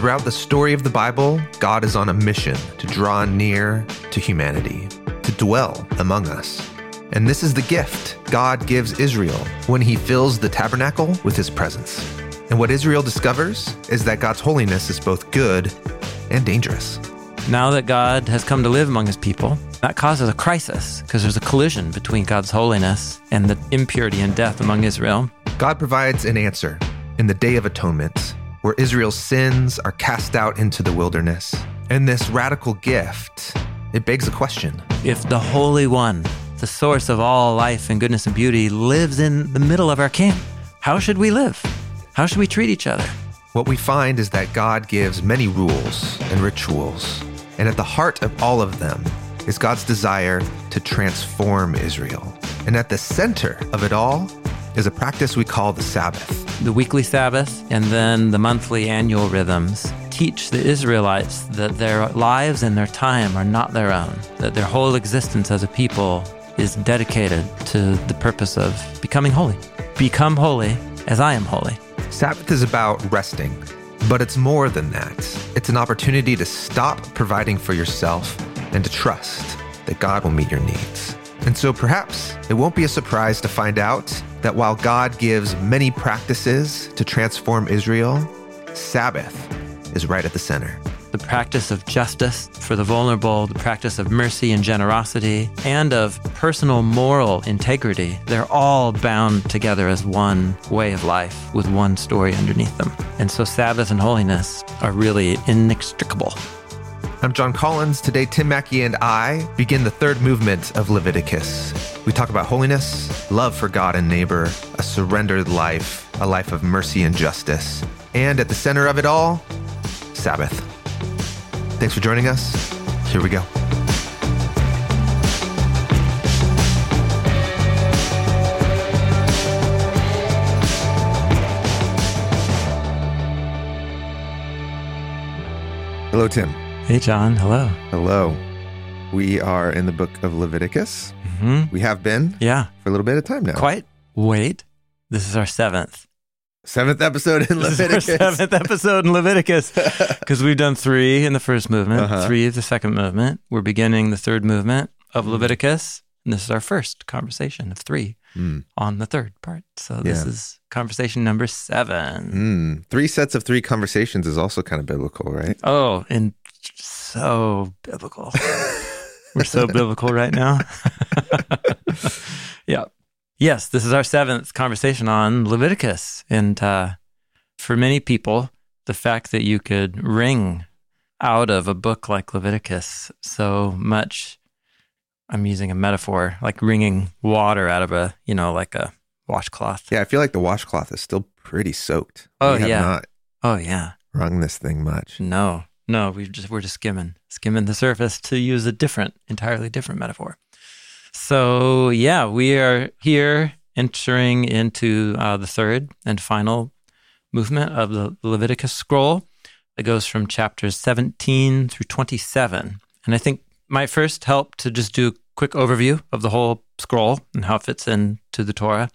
Throughout the story of the Bible, God is on a mission to draw near to humanity, to dwell among us. And this is the gift God gives Israel when he fills the tabernacle with his presence. And what Israel discovers is that God's holiness is both good and dangerous. Now that God has come to live among his people, that causes a crisis because there's a collision between God's holiness and the impurity and death among Israel. God provides an answer in the Day of Atonement, where Israel's sins are cast out into the wilderness. And this radical gift, it begs a question. If the Holy One, the source of all life and goodness and beauty, lives in the middle of our camp, how should we live? How should we treat each other? What we find is that God gives many rules and rituals, and at the heart of all of them is God's desire to transform Israel. And at the center of it all is a practice we call the Sabbath. The weekly Sabbath and then the monthly annual rhythms teach the Israelites that their lives and their time are not their own, that their whole existence as a people is dedicated to the purpose of becoming holy. Become holy as I am holy. Sabbath is about resting, but it's more than that. It's an opportunity to stop providing for yourself and to trust that God will meet your needs. And so perhaps it won't be a surprise to find out that while God gives many practices to transform Israel, Sabbath is right at the center. The practice of justice for the vulnerable, the practice of mercy and generosity, and of personal moral integrity, they're all bound together as one way of life with one story underneath them. And so Sabbath and holiness are really inextricable. I'm Jon Collins. Today, Tim Mackie and I begin the third movement of Leviticus. We talk about holiness, love for God and neighbor, a surrendered life, a life of mercy and justice. And at the center of it all, Sabbath. Thanks for joining us. Here we go. Hello, Tim. Hey, Jon. Hello. Hello. We are in the book of Leviticus. hmm We have been Yeah. for a little bit of time now. Quite. Wait. This is our seventh. Seventh episode in Leviticus. seventh episode in Leviticus because we've done three in the first movement, Uh-huh. three of the second movement. We're beginning the third movement of Mm. Leviticus. And this is our first conversation of three Mm. on the third part. So this Yeah. is conversation number seven. Mm. Three sets of three conversations is also kind of biblical, right? Oh, and so biblical. We're so biblical right now. yeah. Yes, this is our seventh conversation on Leviticus. And uh, for many people, the fact that you could wring out of a book like Leviticus so much, I'm using a metaphor, like wringing water out of a, you know, like a washcloth. Yeah, I feel like the washcloth is still pretty soaked. Oh, we have yeah. not Oh, yeah. wrung this thing much. No, no, we just we're just skimming, skimming the surface to use a different, entirely different metaphor. So yeah, we are here entering into uh, the third and final movement of the Leviticus scroll. It goes from chapters 17 through 27, and I think might first help to just do a quick overview of the whole scroll and how it fits into the Torah.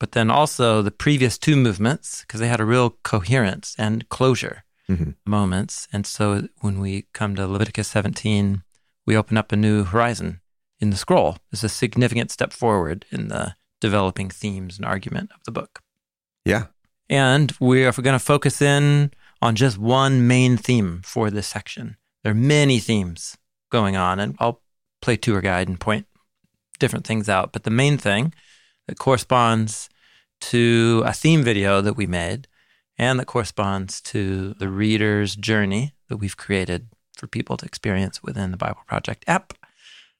But then also the previous two movements, because they had a real coherence and closure Mhm. moments. And so when we come to Leviticus 17, we open up a new horizon in the scroll. It's a significant step forward in the developing themes and argument of the book. Yeah. And we are going to focus in on just one main theme for this section. There are many themes going on, and I'll play tour guide and point different things out. But the main thing that corresponds to a theme video that we made and that corresponds to the reader's journey that we've created for people to experience within the BibleProject app.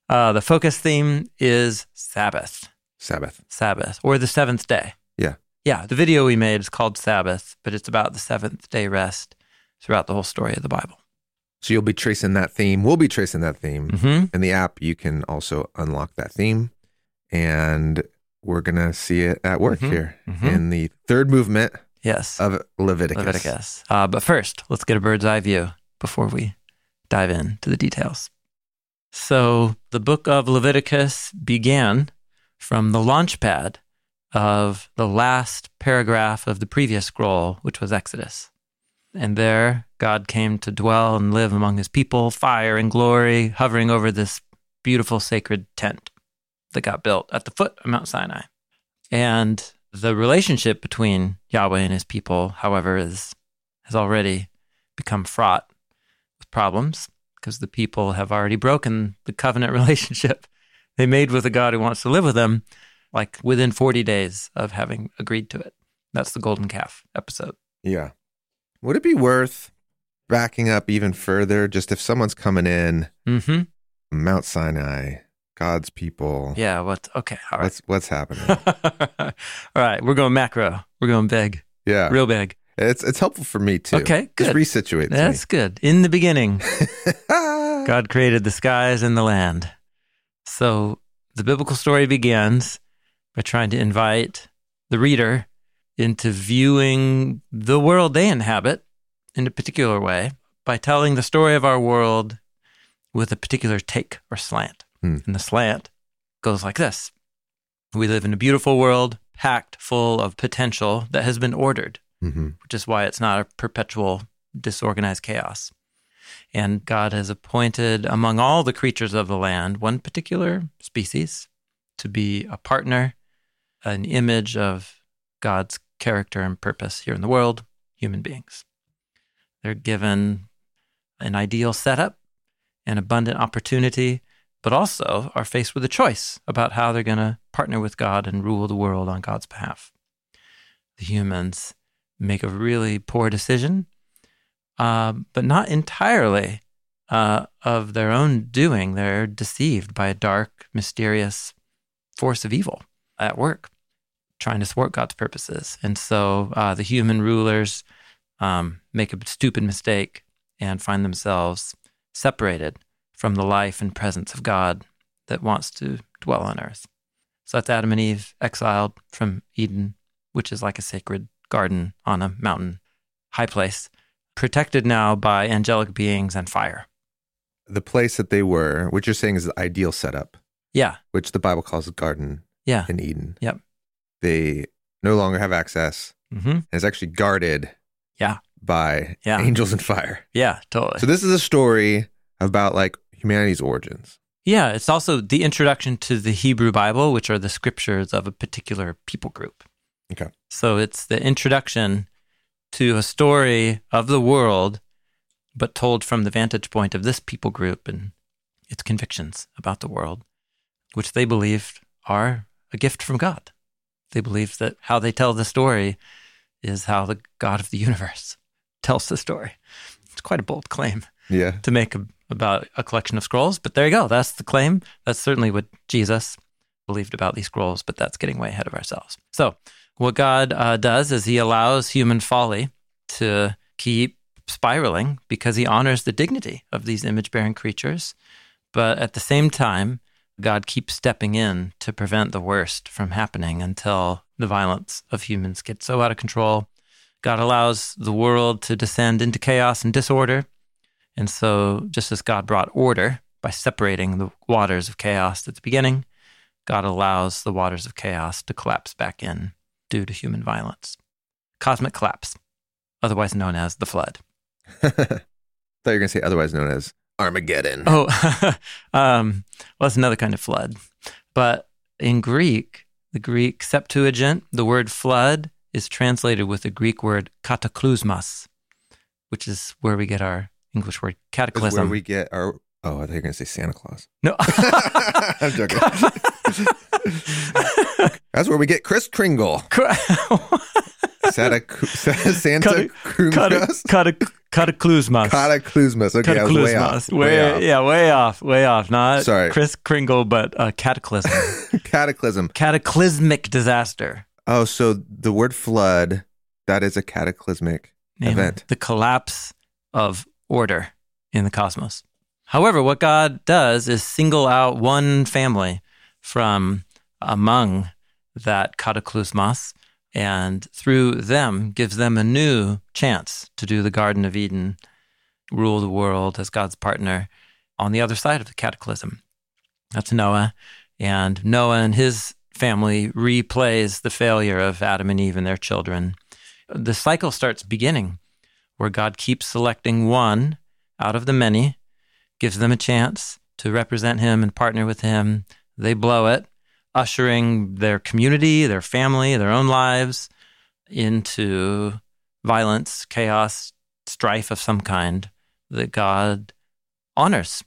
Uh, the focus theme is Sabbath. Sabbath. Sabbath, or the seventh day. Yeah. Yeah. The video we made is called Sabbath, but it's about the seventh day rest throughout the whole story of the Bible. So you'll be tracing that theme. We'll be tracing that theme. hmm In the app, you can also unlock that theme. And we're going to see it at work Mhm. here Mhm. in the third movement Yes. of Leviticus. Leviticus. Uh, but first, let's get a bird's eye view before we dive into the details. So, the book of Leviticus began from the launch pad of the last paragraph of the previous scroll, which was Exodus. And there, God came to dwell and live among his people, fire and glory, hovering over this beautiful sacred tent that got built at the foot of Mount Sinai. And the relationship between Yahweh and his people, however, is, has already become fraught with problems because the people have already broken the covenant relationship they made with a God who wants to live with them, like within 40 days of having agreed to it. That's the golden calf episode. Yeah. Would it be worth backing up even further just if someone's coming in Mm-hmm. Mount Sinai, God's people? Yeah. What? Okay. All right. What's what's happening? all right. We're going macro. We're going big, Yeah. real big. It's it's helpful for me too. Okay, Just good. resituates That's good. In the beginning. God created the skies and the land. So the biblical story begins by trying to invite the reader into viewing the world they inhabit in a particular way by telling the story of our world with a particular take or slant. Hmm. And the slant goes like this We live in a beautiful world packed full of potential that has been ordered hmm which is why it's not a perpetual disorganized chaos. And God has appointed among all the creatures of the land one particular species to be a partner, an image of God's character and purpose here in the world, human beings. They're given an ideal setup, an abundant opportunity, but also are faced with a choice about how they're going to partner with God and rule the world on God's behalf. The humans make a really poor decision, uh, but not entirely uh, of their own doing. They're deceived by a dark, mysterious force of evil at work, trying to thwart God's purposes. And so uh, the human rulers um, make a stupid mistake and find themselves separated from the life and presence of God that wants to dwell on earth. So that's Adam and Eve exiled from Eden, which is like a sacred garden on a mountain, high place, protected now by angelic beings and fire. The place that they were, which you're saying is the ideal setup, Yeah, which the Bible calls a garden yeah. in Eden. Yep. They no longer have access hmm and it's actually guarded Yeah. by Yeah. angels and fire. Yeah, totally. So this is a story about like humanity's origins. yeah, it's also the introduction to the Hebrew Bible, which are the scriptures of a particular people group. Okay. So it's the introduction to a story of the world, but told from the vantage point of this people group and its convictions about the world, which they believe are a gift from God. They believe that how they tell the story is how the God of the universe tells the story. It's quite a bold claim Yeah. to make a, about a collection of scrolls, but there you go. That's the claim. That's certainly what Jesus believed about these scrolls, but that's getting way ahead of ourselves. So, what God uh, does is He allows human folly to keep spiraling because He honors the dignity of these image bearing creatures. But at the same time, God keeps stepping in to prevent the worst from happening until the violence of humans gets so out of control. God allows the world to descend into chaos and disorder. And so, just as God brought order by separating the waters of chaos at the beginning, God allows the waters of chaos to collapse back in due to human violence. Cosmic collapse, otherwise known as the flood. Thought you were gonna say otherwise known as Armageddon. Oh, um, well, that's another kind of flood. But in Greek, the Greek Septuagint, the word flood is translated with the Greek word kataklysmos, which is where we get our English word cataclysm. where we get our Oh, I thought you were gonna say Santa Claus. no. I'm joking. That's where we get Chris Kringle. Santa Santa Cruz Cataclysmos. Cataclysmus. Okay, was way off. Cataclysmos. Way, off. yeah, way off, way off. Not Sorry. Chris Kringle, but uh, cataclysm, Cataclysm. cataclysmic disaster. Oh, so the word flood, that is a cataclysmic Name event. The collapse of order in the cosmos. However, what God does is single out one family from among that cataclysmos and through them gives them a new chance to do the Garden of Eden, rule the world as God's partner on the other side of the cataclysm. That's Noah. And Noah and his family replays the failure of Adam and Eve and their children. The cycle starts beginning where God keeps selecting one out of the many, gives them a chance to represent Him and partner with Him. They blow it, ushering their community, their family, their own lives into violence, chaos, strife of some kind that God honors.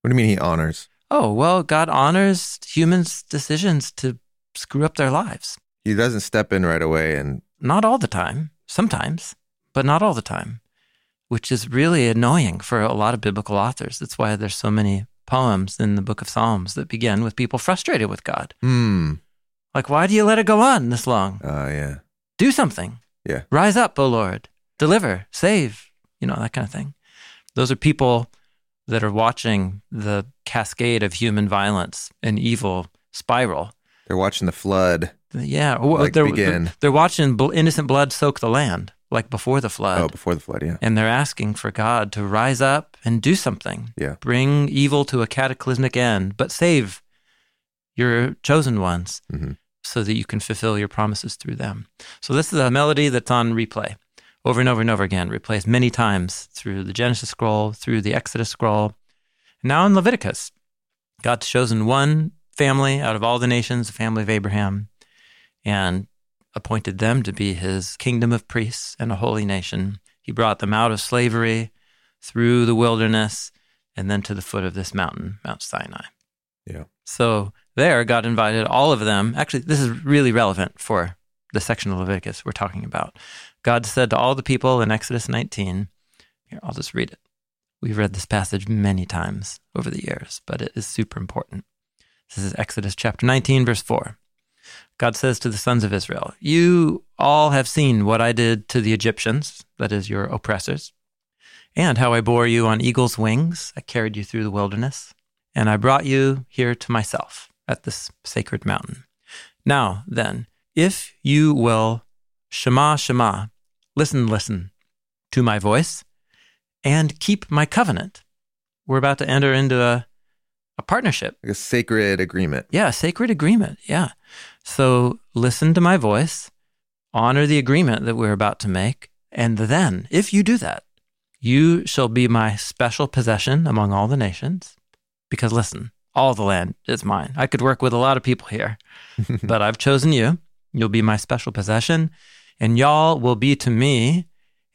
What do you mean he honors? Oh, well, God honors humans' decisions to screw up their lives. He doesn't step in right away and Not all the time, sometimes, but not all the time, which is really annoying for a lot of biblical authors. That's why there's so many poems in the book of Psalms that begin with people frustrated with God. hmm. Like, why do you let it go on this long? Oh yeah. Do something. Yeah. Rise up, O Lord. Deliver, save, you know, that kind of thing. Those are people that are watching the cascade of human violence and evil spiral. They're watching the flood. Yeah, Like they're, begin. they're they're watching innocent blood soak the land, like before the flood, Oh, before the flood, yeah. and they're asking for God to rise up and do something. Yeah. bring evil to a cataclysmic end, but save your chosen ones, Mhm. so that you can fulfill your promises through them. So this is a melody that's on replay, over and over and over again, replays many times through the Genesis scroll, through the Exodus scroll, now in Leviticus. God's chosen one family out of all the nations, the family of Abraham, and appointed them to be his kingdom of priests and a holy nation. He brought them out of slavery through the wilderness and then to the foot of this mountain, Mount Sinai. Yeah. So there, God invited all of them. Actually, this is really relevant for the section of Leviticus we're talking about. God said to all the people in Exodus 19, here, I'll just read it. We've read this passage many times over the years, but it is super important. This is Exodus chapter 19, verse 4. God says to the sons of Israel, You all have seen what I did to the Egyptians, that is, your oppressors, and how I bore you on eagle's wings. I carried you through the wilderness, and I brought you here to myself at this sacred mountain. Now, then, if you will Shema, Shema, listen, listen to my voice, and keep my covenant. We're about to enter into a, a partnership. Like a sacred agreement. Yeah, a sacred agreement. Yeah. So listen to my voice, honor the agreement that we're about to make, and then, if you do that, you shall be my special possession among all the nations. Because listen, all the land is mine. I could work with a lot of people here, but I've chosen you. You'll be my special possession, and y'all will be to me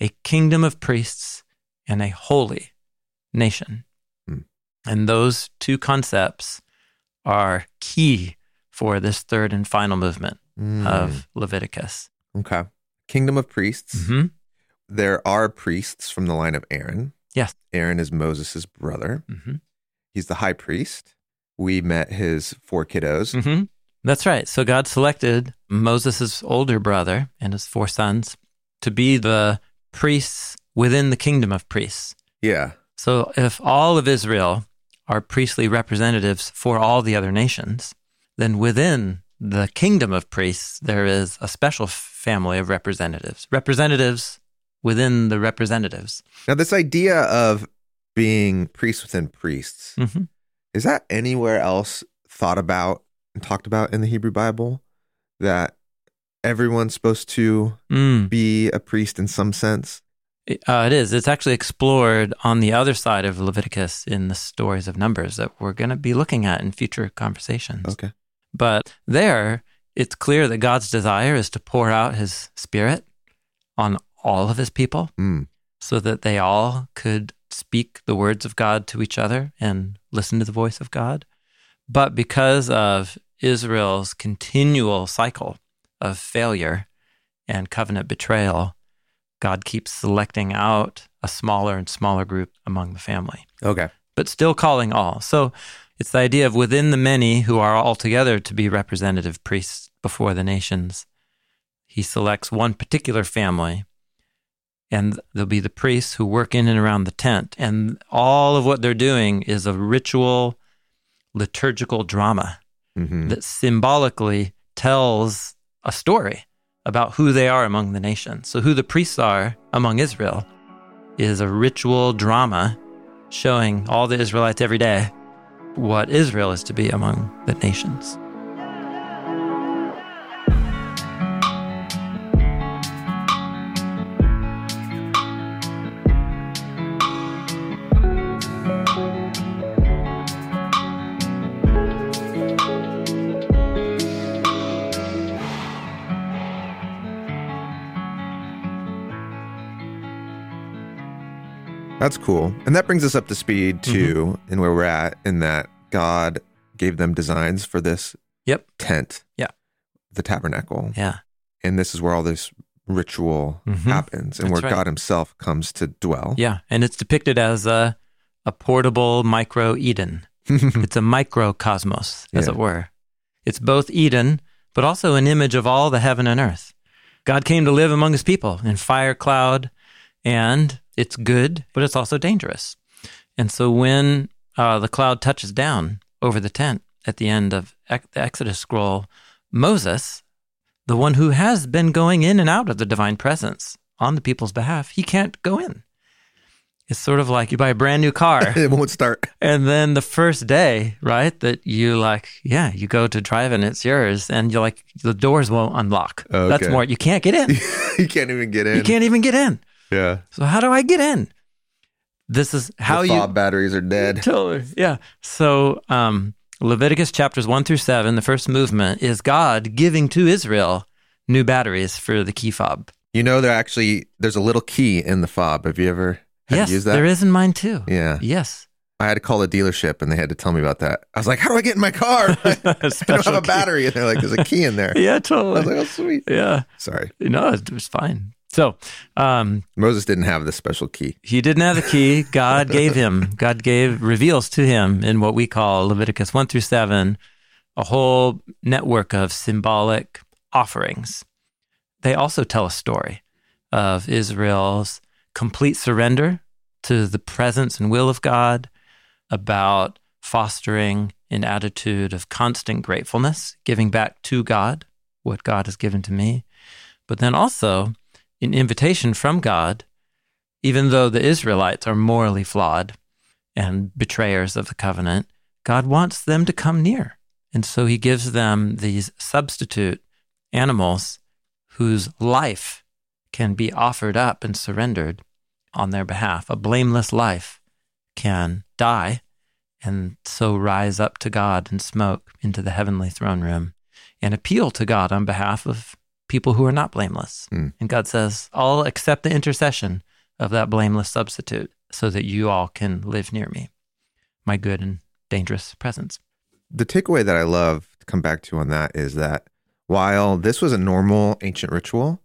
a kingdom of priests and a holy nation. Hmm. And those two concepts are key for this third and final movement Mm. of Leviticus. Okay. Kingdom of priests. hmm There are priests from the line of Aaron. Yes. Aaron is Moses' brother. hmm He's the high priest. We met his four kiddos. hmm That's right. So God selected Moses' older brother and his four sons to be the priests within the kingdom of priests. Yeah. So if all of Israel are priestly representatives for all the other nations, then within the kingdom of priests, there is a special family of representatives, representatives within the representatives. Now, this idea of being priests within priests, hmm is that anywhere else thought about and talked about in the Hebrew Bible? That everyone's supposed to Mm. be a priest in some sense? Uh, it is. It's actually explored on the other side of Leviticus in the stories of Numbers that we're going to be looking at in future conversations. Okay. But there, it's clear that God's desire is to pour out his spirit on all of his people Mm. so that they all could speak the words of God to each other and listen to the voice of God. But because of Israel's continual cycle of failure and covenant betrayal, God keeps selecting out a smaller and smaller group among the family Okay. but still calling all. So it's the idea of within the many who are all together to be representative priests before the nations. He selects one particular family, and there'll be the priests who work in and around the tent. And all of what they're doing is a ritual, liturgical drama hmm that symbolically tells a story about who they are among the nations. So, who the priests are among Israel is a ritual drama showing all the Israelites every day what Israel is to be among the nations. That's cool. And that brings us up to speed too in where we're at in that God gave them designs for this Yep. tent. Yeah. The tabernacle. Yeah. And this is where all this ritual Mhm. happens and That's where right. God himself comes to dwell. Yeah. And it's depicted as a, a portable micro Eden. it's a microcosmos, as Yeah. it were. It's both Eden, but also an image of all the heaven and earth. God came to live among his people in fire cloud, and it's good, but it's also dangerous. And so when uh, the cloud touches down over the tent at the end of the Exodus scroll, Moses, the one who has been going in and out of the divine presence on the people's behalf, he can't go in. It's sort of like you buy a brand new car. it won't start. And then the first day, right, that you like, yeah, you go to drive and it's yours, and you're like, the doors won't unlock. That's Okay. more, you can't get in. you can't even get in. you can't even get in. Yeah. So how do I get in? This is how the you fob batteries are dead. totally, yeah. So um, Leviticus chapters one through seven, the first movement is God giving to Israel new batteries for the key fob. You know, there actually there's a little key in the fob. Have you ever had yes, to use that? there is in mine too. Yeah. Yes, I had to call a dealership and they had to tell me about that. I was like, how do I get in my car? I don't have a key. battery. And they're like, there's a key in there. Yeah, I was totally. like, oh, sweet. Yeah, Sorry. no, it was fine. So, um, Moses didn't have the special key. He didn't have the key. God gave him. God gave reveals to him in what we call Leviticus 1 through 7, a whole network of symbolic offerings. They also tell a story of Israel's complete surrender to the presence and will of God, about fostering an attitude of constant gratefulness, giving back to God what God has given to me, but then also an invitation from God even though the Israelites are morally flawed and betrayers of the covenant, God wants them to come near. And so he gives them these substitute animals whose life can be offered up and surrendered on their behalf. A blameless life can die and so rise up to God and smoke into the heavenly throne room and appeal to God on behalf of people who are not blameless. Hmm. And God says, I'll accept the intercession of that blameless substitute so that you all can live near me, my good and dangerous presence. The takeaway that I love to come back to on that is that while this was a normal ancient ritual,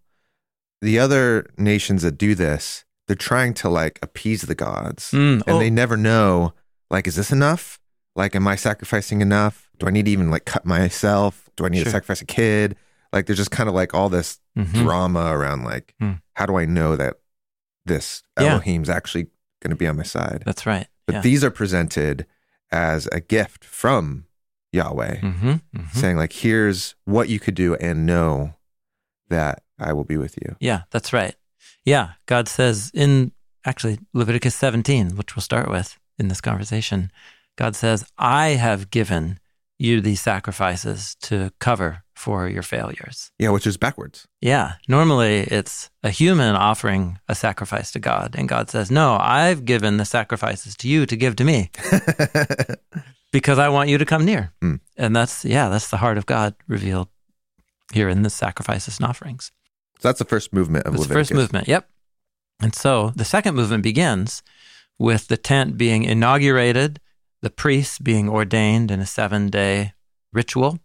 the other nations that do this, they're trying to like appease the gods. Mm, and oh, they never know like is this enough like am i sacrificing enough do i need to even like cut myself do i need to sacrifice a kid like there's just kind of like all this mhm. drama around like Hmm. how do i know that this Yeah. elohim's actually going to be on my side That's right. but yeah. these are presented as a gift from yahweh hmm hmm saying like here's what you could do and know that i will be with you Yeah, that's right. Yeah, God says in actually Leviticus 17, which we'll start with in this conversation, God says, I have given you these sacrifices to cover for your failures. yeah which is backwards Yeah, normally it's a human offering a sacrifice to God, and God says, No, I've given the sacrifices to you to give to me because I want you to come near. Hmm. And that's, yeah, that's the heart of God revealed here in the sacrifices and offerings. so that's the first movement of That's the first movement. Yep. And so the second movement begins with the tent being inaugurated, the priests being ordained in a seven day ritual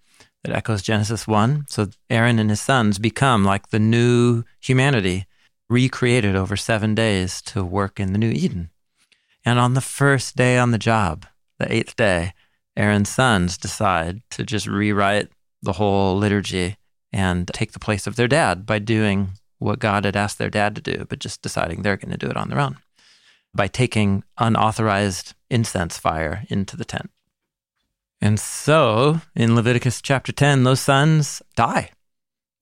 that echoes Genesis 1. So Aaron and his sons become like the new humanity, recreated over seven days to work in the new Eden. And on the first day on the job, the eighth day, Aaron's sons decide to just rewrite the whole liturgy and take the place of their dad by doing what God had asked their dad to do, but just deciding they're going to do it on their own by taking unauthorized incense fire into the tent. And so in Leviticus chapter 10, those sons die.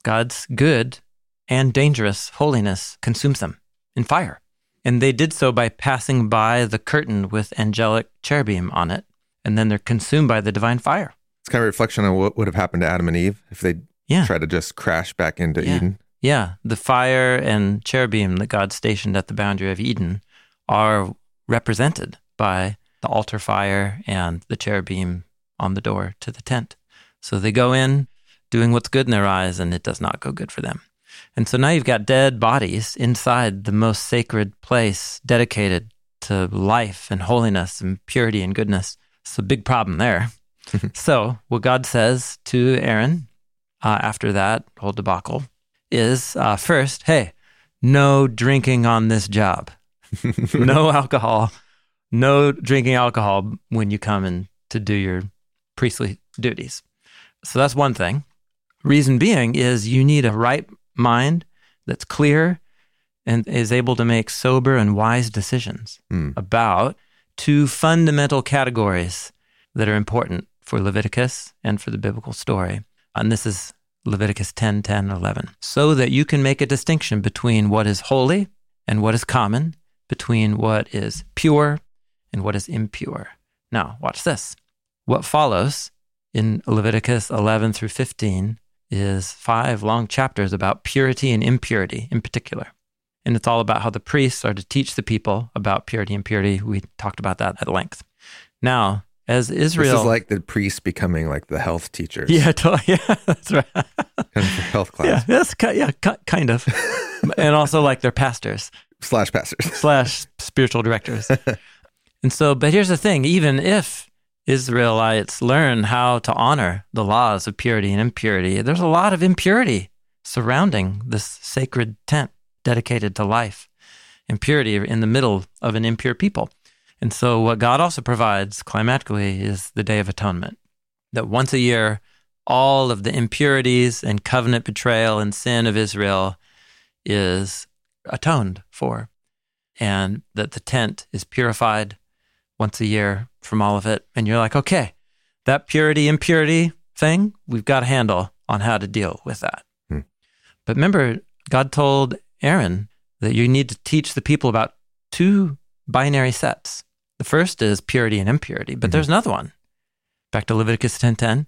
God's good and dangerous holiness consumes them in fire. And they did so by passing by the curtain with angelic cherubim on it, and then they're consumed by the divine fire. It's kind of a reflection on what would have happened to Adam and Eve if they Yeah. tried to just crash back into Yeah. Eden. Yeah, the fire and cherubim that God stationed at the boundary of Eden are represented by the altar fire and the cherubim on the door to the tent. So they go in doing what's good in their eyes, and it does not go good for them. And so now you've got dead bodies inside the most sacred place dedicated to life and holiness and purity and goodness. It's a big problem there. so, what God says to Aaron uh, after that whole debacle is uh, first, hey, no drinking on this job, no alcohol, no drinking alcohol when you come in to do your priestly duties. So that's one thing. Reason being is you need a right mind that's clear and is able to make sober and wise decisions Mm. about two fundamental categories that are important for Leviticus and for the biblical story. And this is Leviticus 10, 10, 11. So that you can make a distinction between what is holy and what is common, between what is pure and what is impure. Now, watch this. What follows in Leviticus 11 through 15 is five long chapters about purity and impurity in particular. And it's all about how the priests are to teach the people about purity and purity. We talked about that at length. Now, as Israel. This is like the priests becoming like the health teachers. Yeah, totally. Yeah, that's right. Health class Yeah, that's yeah, ki- kind of. and also like they're pastors slash pastors. slash spiritual directors. and so, but here's the thing: even if Israelites learn how to honor the laws of purity and impurity, there's a lot of impurity surrounding this sacred tent dedicated to life. Impurity in the middle of an impure people. And so, what God also provides climatically is the Day of Atonement, that once a year, all of the impurities and covenant betrayal and sin of Israel is atoned for, and that the tent is purified once a year from all of it. And you're like, okay, that purity, impurity thing, we've got a handle on how to deal with that. Hmm. But remember, God told Aaron that you need to teach the people about two binary sets. The first is purity and impurity, but Mhm. there's another one. Back to Leviticus 10:10.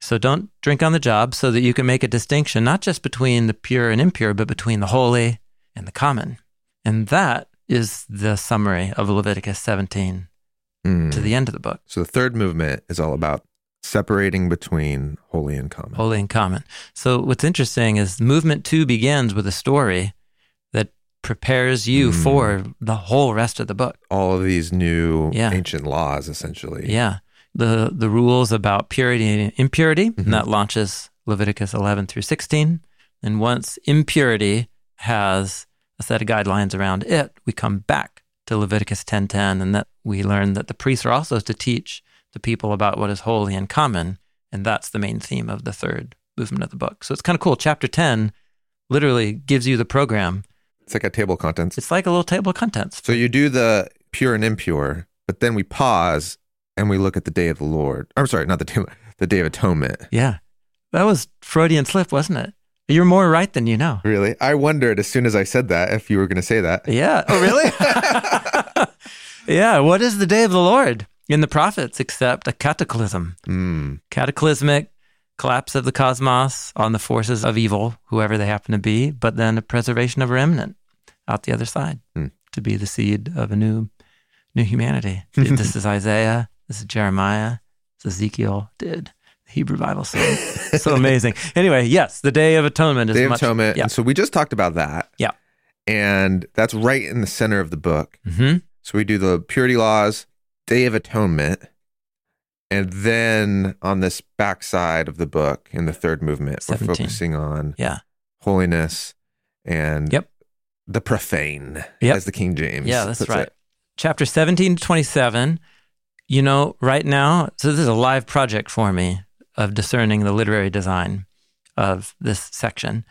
So don't drink on the job so that you can make a distinction not just between the pure and impure, but between the holy and the common. And that is the summary of Leviticus 17 Mm. to the end of the book. So the third movement is all about separating between holy and common. Holy and common. So what's interesting is movement two begins with a story that prepares you Mm. for the whole rest of the book. All of these new Yeah. ancient laws, essentially. Yeah. The the rules about purity and impurity, Mhm. and that launches Leviticus 11 through 16. And once impurity has a set of guidelines around it, we come back to Leviticus 10:10 and that we learn that the priests are also to teach the people about what is holy and common, and that's the main theme of the third movement of the book. So it's kind of cool. Chapter 10 literally gives you the program. It's like a table of contents. It's like a little table of contents. So you do the pure and impure, but then we pause and we look at the day of the Lord. I'm sorry, not the day, the day of atonement. Yeah. That was Freudian slip, wasn't it? You're more right than you know. Really? I wondered as soon as I said that if you were going to say that. Yeah. Oh, really? yeah. What is the day of the Lord in the prophets except a cataclysm? Mm. Cataclysmic collapse of the cosmos on the forces of evil, whoever they happen to be, but then a preservation of a remnant out the other side Hmm. to be the seed of a new, new humanity. this is Isaiah. This is Jeremiah. This is Ezekiel. The Hebrew Bible so so amazing. Anyway, yes, the Day of Atonement is Day of much. Atonement. Yeah. And so we just talked about that. Yeah. And that's right in the center of the book. hmm So we do the purity laws, Day of Atonement, and then on this backside of the book in the third movement, we 17. we're focusing on Yeah. holiness and Yep. the profane, Yep. as the King James. Yeah, that's right. it. Chapter 17 to 27. You know, right now, so this is a live project for me of discerning the literary design of this section.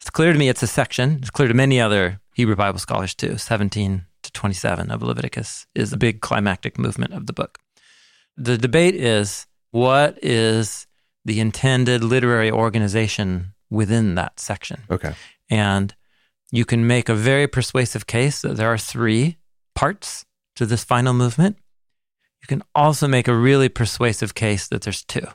It's clear to me it's a section. It's clear to many other Hebrew Bible scholars too. 17 to 27 of Leviticus is a big climactic movement of the book. The debate is what is the intended literary organization within that section? Okay. And you can make a very persuasive case that there are three parts to this final movement. You can also make a really persuasive case that there's two.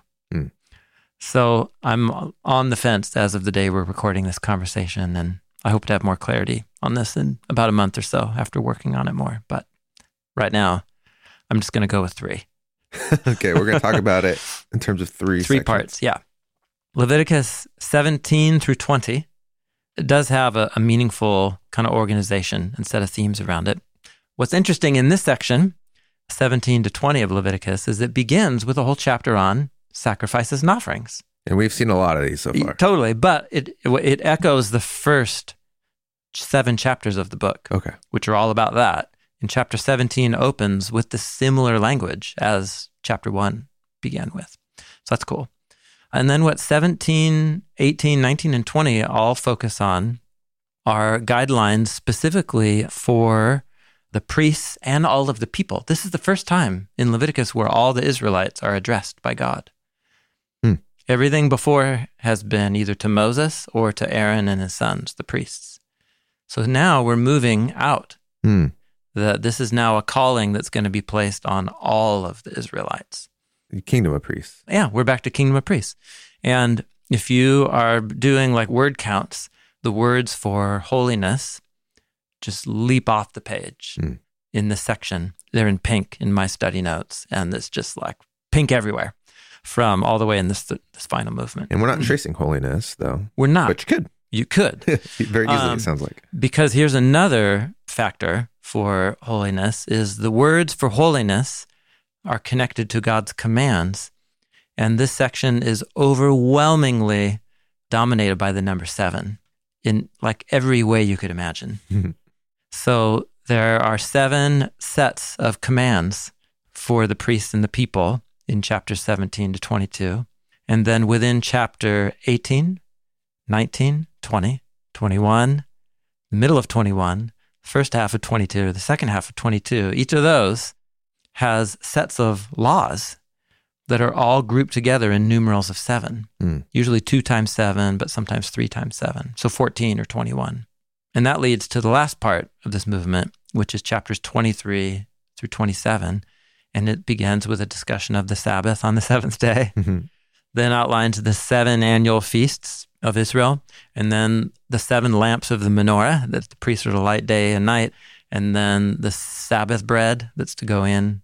So I'm on the fence as of the day we're recording this conversation, and I hope to have more clarity on this in about a month or so after working on it more. But right now, I'm just going to go with three. okay. We're going to talk about it in terms of three Three sections. parts, yeah. Leviticus 17 through 20 it does have a, a meaningful kind of organization and set of themes around it. What's interesting in this section, 17 to 20 of Leviticus, is it begins with a whole chapter on sacrifices and offerings. And we've seen a lot of these so far. Totally, but it it echoes the first seven chapters of the book, Okay. which are all about that. And chapter 17 opens with the similar language as chapter 1 began with. So that's cool. And then what 17, 18, 19, and 20 all focus on are guidelines specifically for the priests and all of the people. This is the first time in Leviticus where all the Israelites are addressed by God. Everything before has been either to Moses or to Aaron and his sons, the priests. So now we're moving out. That this is now a calling that's going to be placed on all of the Israelites. Kingdom of priests. Yeah, we're back to kingdom of priests. And if you are doing like word counts, the words for holiness just leap off the page Hmm. in this section. They're in pink in my study notes, and it's just like pink everywhere from all the way in this this final movement. And we're not tracing holiness, though. We're not. But you could. you could. Very easily, Um, it sounds like. Because here's another factor for holiness is the words for holiness are connected to God's commands. And this section is overwhelmingly dominated by the number seven in like every way you could imagine. So there are seven sets of commands for the priests and the people in chapter 17 to 22. And then within chapter 18, 19, 20, 21, middle of 21, first half of 22, the second half of 22, each of those has sets of laws that are all grouped together in numerals of seven, Mm. usually two times seven, but sometimes three times seven. So 14 or 21. And that leads to the last part of this movement, which is chapters 23 through 27. And it begins with a discussion of the Sabbath on the seventh day Mhm. then outlines the seven annual feasts of Israel, and then the seven lamps of the menorah that the priests are to light day and night, and then the Sabbath bread that's to go in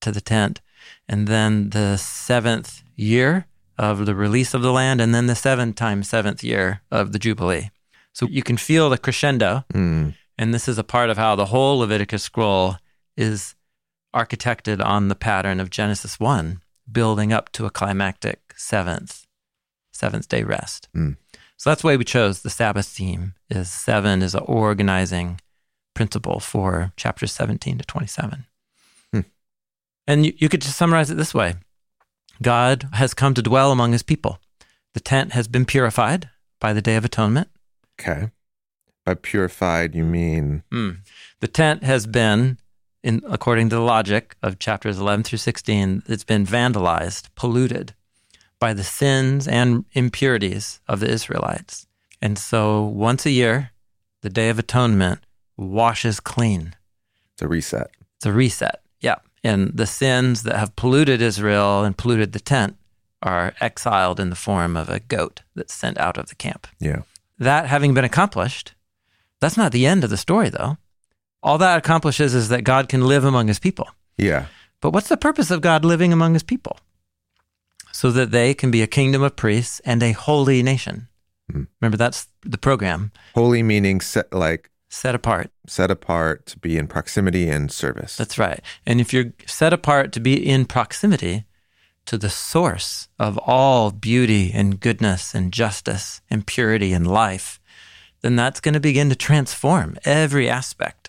to the tent, and then the seventh year of the release of the land, and then the seven times seventh year of the Jubilee. So you can feel the crescendo, Mm. and this is a part of how the whole Leviticus scroll is architected on the pattern of Genesis 1, building up to a climactic seventh, seventh day rest. Mm. So that's why we chose the Sabbath theme is seven is an organizing principle for chapters 17 to 27. Hmm. And you, you could just summarize it this way. God has come to dwell among his people. The tent has been purified by the day of atonement. Okay. By purified, you mean Mm. The tent has been, in according to the logic of chapters 11 through 16, it's been vandalized, polluted by the sins and impurities of the Israelites. And so once a year, the Day of Atonement washes clean. it's a reset. It's a reset. Yeah. And the sins that have polluted Israel and polluted the tent are exiled in the form of a goat that's sent out of the camp. Yeah. That having been accomplished, that's not the end of the story, though. All that accomplishes is that God can live among his people. Yeah. But what's the purpose of God living among his people? So that they can be a kingdom of priests and a holy nation. Hmm. Remember, that's the program Holy meaning set like set apart. set apart to be in proximity and service. That's right. And if you're set apart to be in proximity to the source of all beauty and goodness and justice and purity and life, then that's going to begin to transform every aspect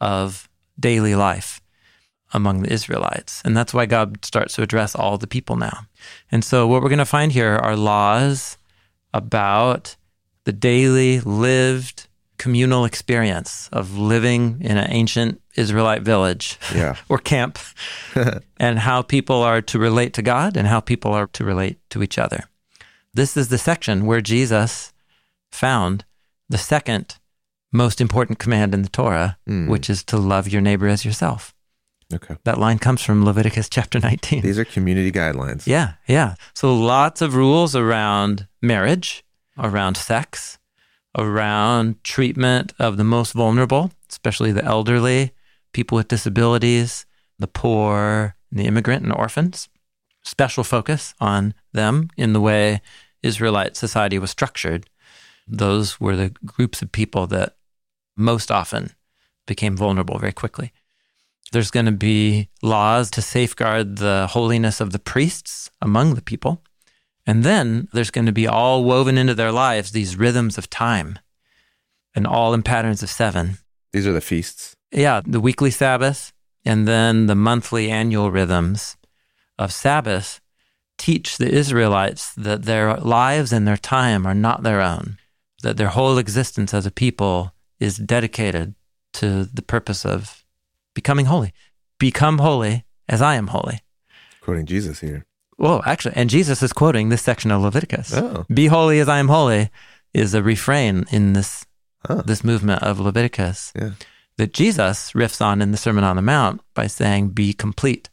of daily life among the Israelites. And that's why God starts to address all the people now. And so, what we're going to find here are laws about the daily lived communal experience of living in an ancient Israelite village yeah. or camp and how people are to relate to God and how people are to relate to each other. This is the section where Jesus found the second most important command in the Torah, Mm. which is to love your neighbor as yourself. Okay. That line comes from Leviticus chapter 19. These are community guidelines. Yeah, yeah. So lots of rules around marriage, around sex, around treatment of the most vulnerable, especially the elderly, people with disabilities, the poor, the immigrant and orphans. Special focus on them in the way Israelite society was structured. Those were the groups of people that most often became vulnerable very quickly. There's going to be laws to safeguard the holiness of the priests among the people. And then there's going to be all woven into their lives these rhythms of time and all in patterns of seven. These are the feasts. Yeah, the weekly Sabbath and then the monthly annual rhythms of Sabbath teach the Israelites that their lives and their time are not their own, that their whole existence as a people is dedicated to the purpose of becoming holy. Become holy as I am holy. Quoting Jesus here. Well, actually, and Jesus is quoting this section of Leviticus. Oh. Be holy as I am holy is a refrain in this Huh. this movement of Leviticus Yeah. that Jesus riffs on in the Sermon on the Mount by saying, "Be complete,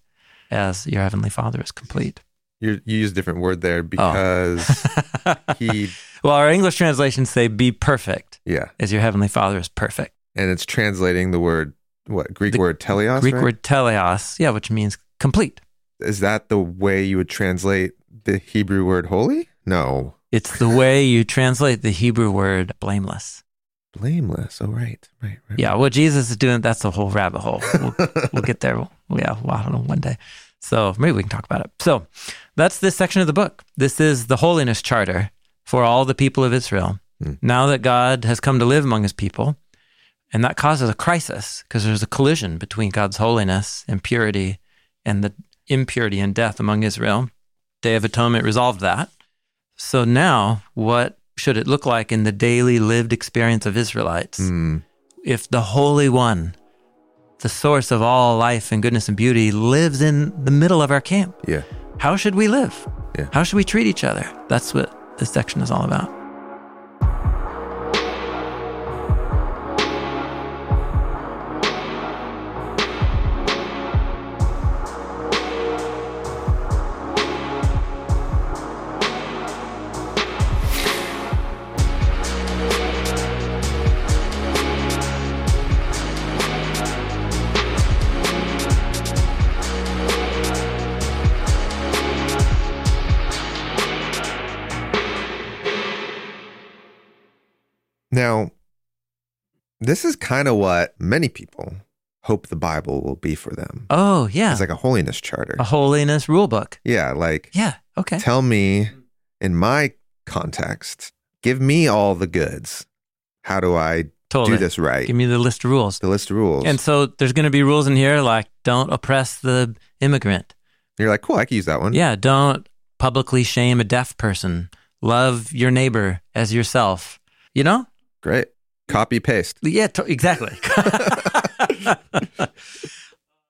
as your heavenly Father is complete." You you use a different word there Oh. because he well, our English translations say, "Be perfect, yeah. as your heavenly Father is perfect." And it's translating the word what Greek The word teleos. Greek right? word teleos, yeah, which means complete. Is that the way you would translate the Hebrew word holy? No. It's the way you translate the Hebrew word blameless. Blameless. Oh right. Right. right. Yeah, what Jesus is doing, that's a whole rabbit hole. We'll, we'll get there. Yeah, well, I don't know, one day. So maybe we can talk about it. So that's this section of the book. This is the holiness charter for all the people of Israel. Hmm. Now that God has come to live among his people, and that causes a crisis because there's a collision between God's holiness and purity and the impurity and death among Israel. Day of Atonement resolved that. So now, what should it look like in the daily lived experience of Israelites? Hmm. if the Holy One, the source of all life and goodness and beauty, lives in the middle of our camp, Yeah. how should we live? Yeah. How should we treat each other? That's what this section is all about. This is kind of what many people hope the Bible will be for them. Oh, yeah. It's like a holiness charter. a holiness rule book. Yeah, like Yeah. Okay. tell me in my context, give me all the goods. How do I Totally. do this right? Give me the list of rules. the list of rules. And so there's going to be rules in here like don't oppress the immigrant. you're like, cool, I can use that one. Yeah. Don't publicly shame a deaf person. Love your neighbor as yourself. You know? Great. Copy paste. Yeah, to- exactly.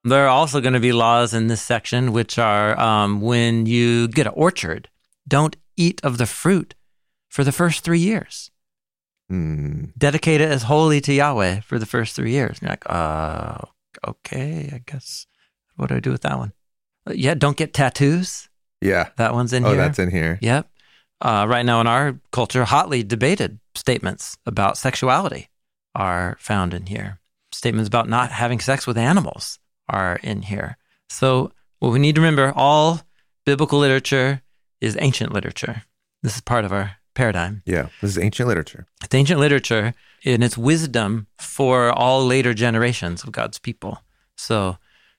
there are also going to be laws in this section, which are um, when you get an orchard, don't eat of the fruit for the first three years. Hmm. Dedicate it as holy to Yahweh for the first three years. And you're like, uh, okay, I guess. What do I do with that one? Uh, Yeah, don't get tattoos. Yeah. That one's in oh, here. Oh, that's in here. Yep. Uh, right now in our culture, hotly debated statements about sexuality are found in here. Statements about not having sex with animals are in here. So, what we need to remember all biblical literature is ancient literature. This is part of our paradigm. Yeah. This is ancient literature. It's ancient literature in its wisdom for all later generations of God's people. So,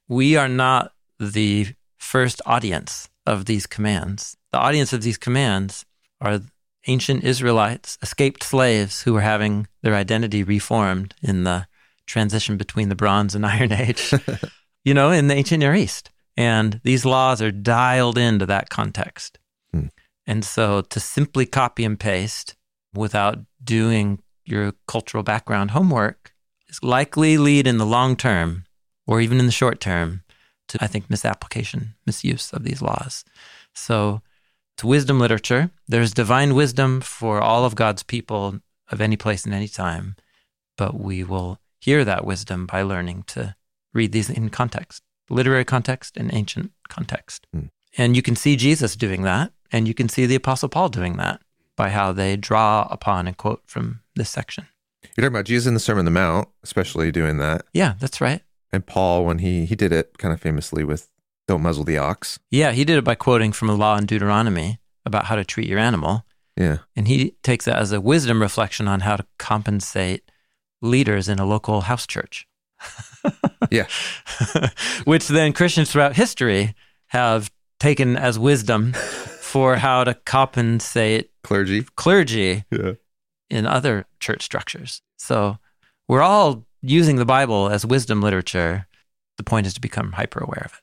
we are not the first audience of these commands. The audience of these commands are ancient Israelites, escaped slaves who were having their identity reformed in the transition between the Bronze and Iron Age, you know, in the ancient Near East. And these laws are dialed into that context. Hmm. And so to simply copy and paste without doing your cultural background homework is likely lead in the long term or even in the short term to, I think, misapplication, misuse of these laws. So it's wisdom literature. There's divine wisdom for all of God's people of any place and any time, but we will hear that wisdom by learning to read these in context, literary context and ancient context. Hmm. And you can see Jesus doing that, and you can see the Apostle Paul doing that by how they draw upon and quote from this section. You're talking about Jesus in the Sermon on the Mount, especially doing that. Yeah, that's right. And Paul, when he he did it kind of famously with "Don't muzzle the ox." Yeah, he did it by quoting from a law in Deuteronomy about how to treat your animal. Yeah. And he takes that as a wisdom reflection on how to compensate leaders in a local house church. Yeah. which then Christians throughout history have taken as wisdom for how to compensate Clergy. clergy Yeah. in other church structures. So we're all using the Bible as wisdom literature. The point is to become hyper aware of it.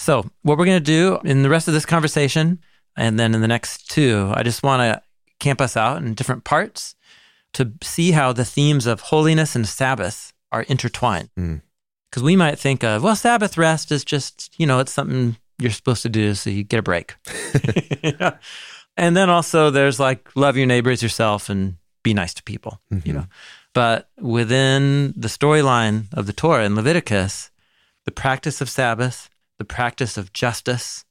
So, what we're going to do in the rest of this conversation, and then in the next two, I just want to camp us out in different parts to see how the themes of holiness and Sabbath are intertwined. Mm. Because we might think of, well, Sabbath rest is just, you know, it's something you're supposed to do so you get a break. Yeah. And then also there's like love your neighbor as yourself and be nice to people, you Mhm. know. But within the storyline of the Torah in Leviticus, the practice of Sabbath, the practice of justice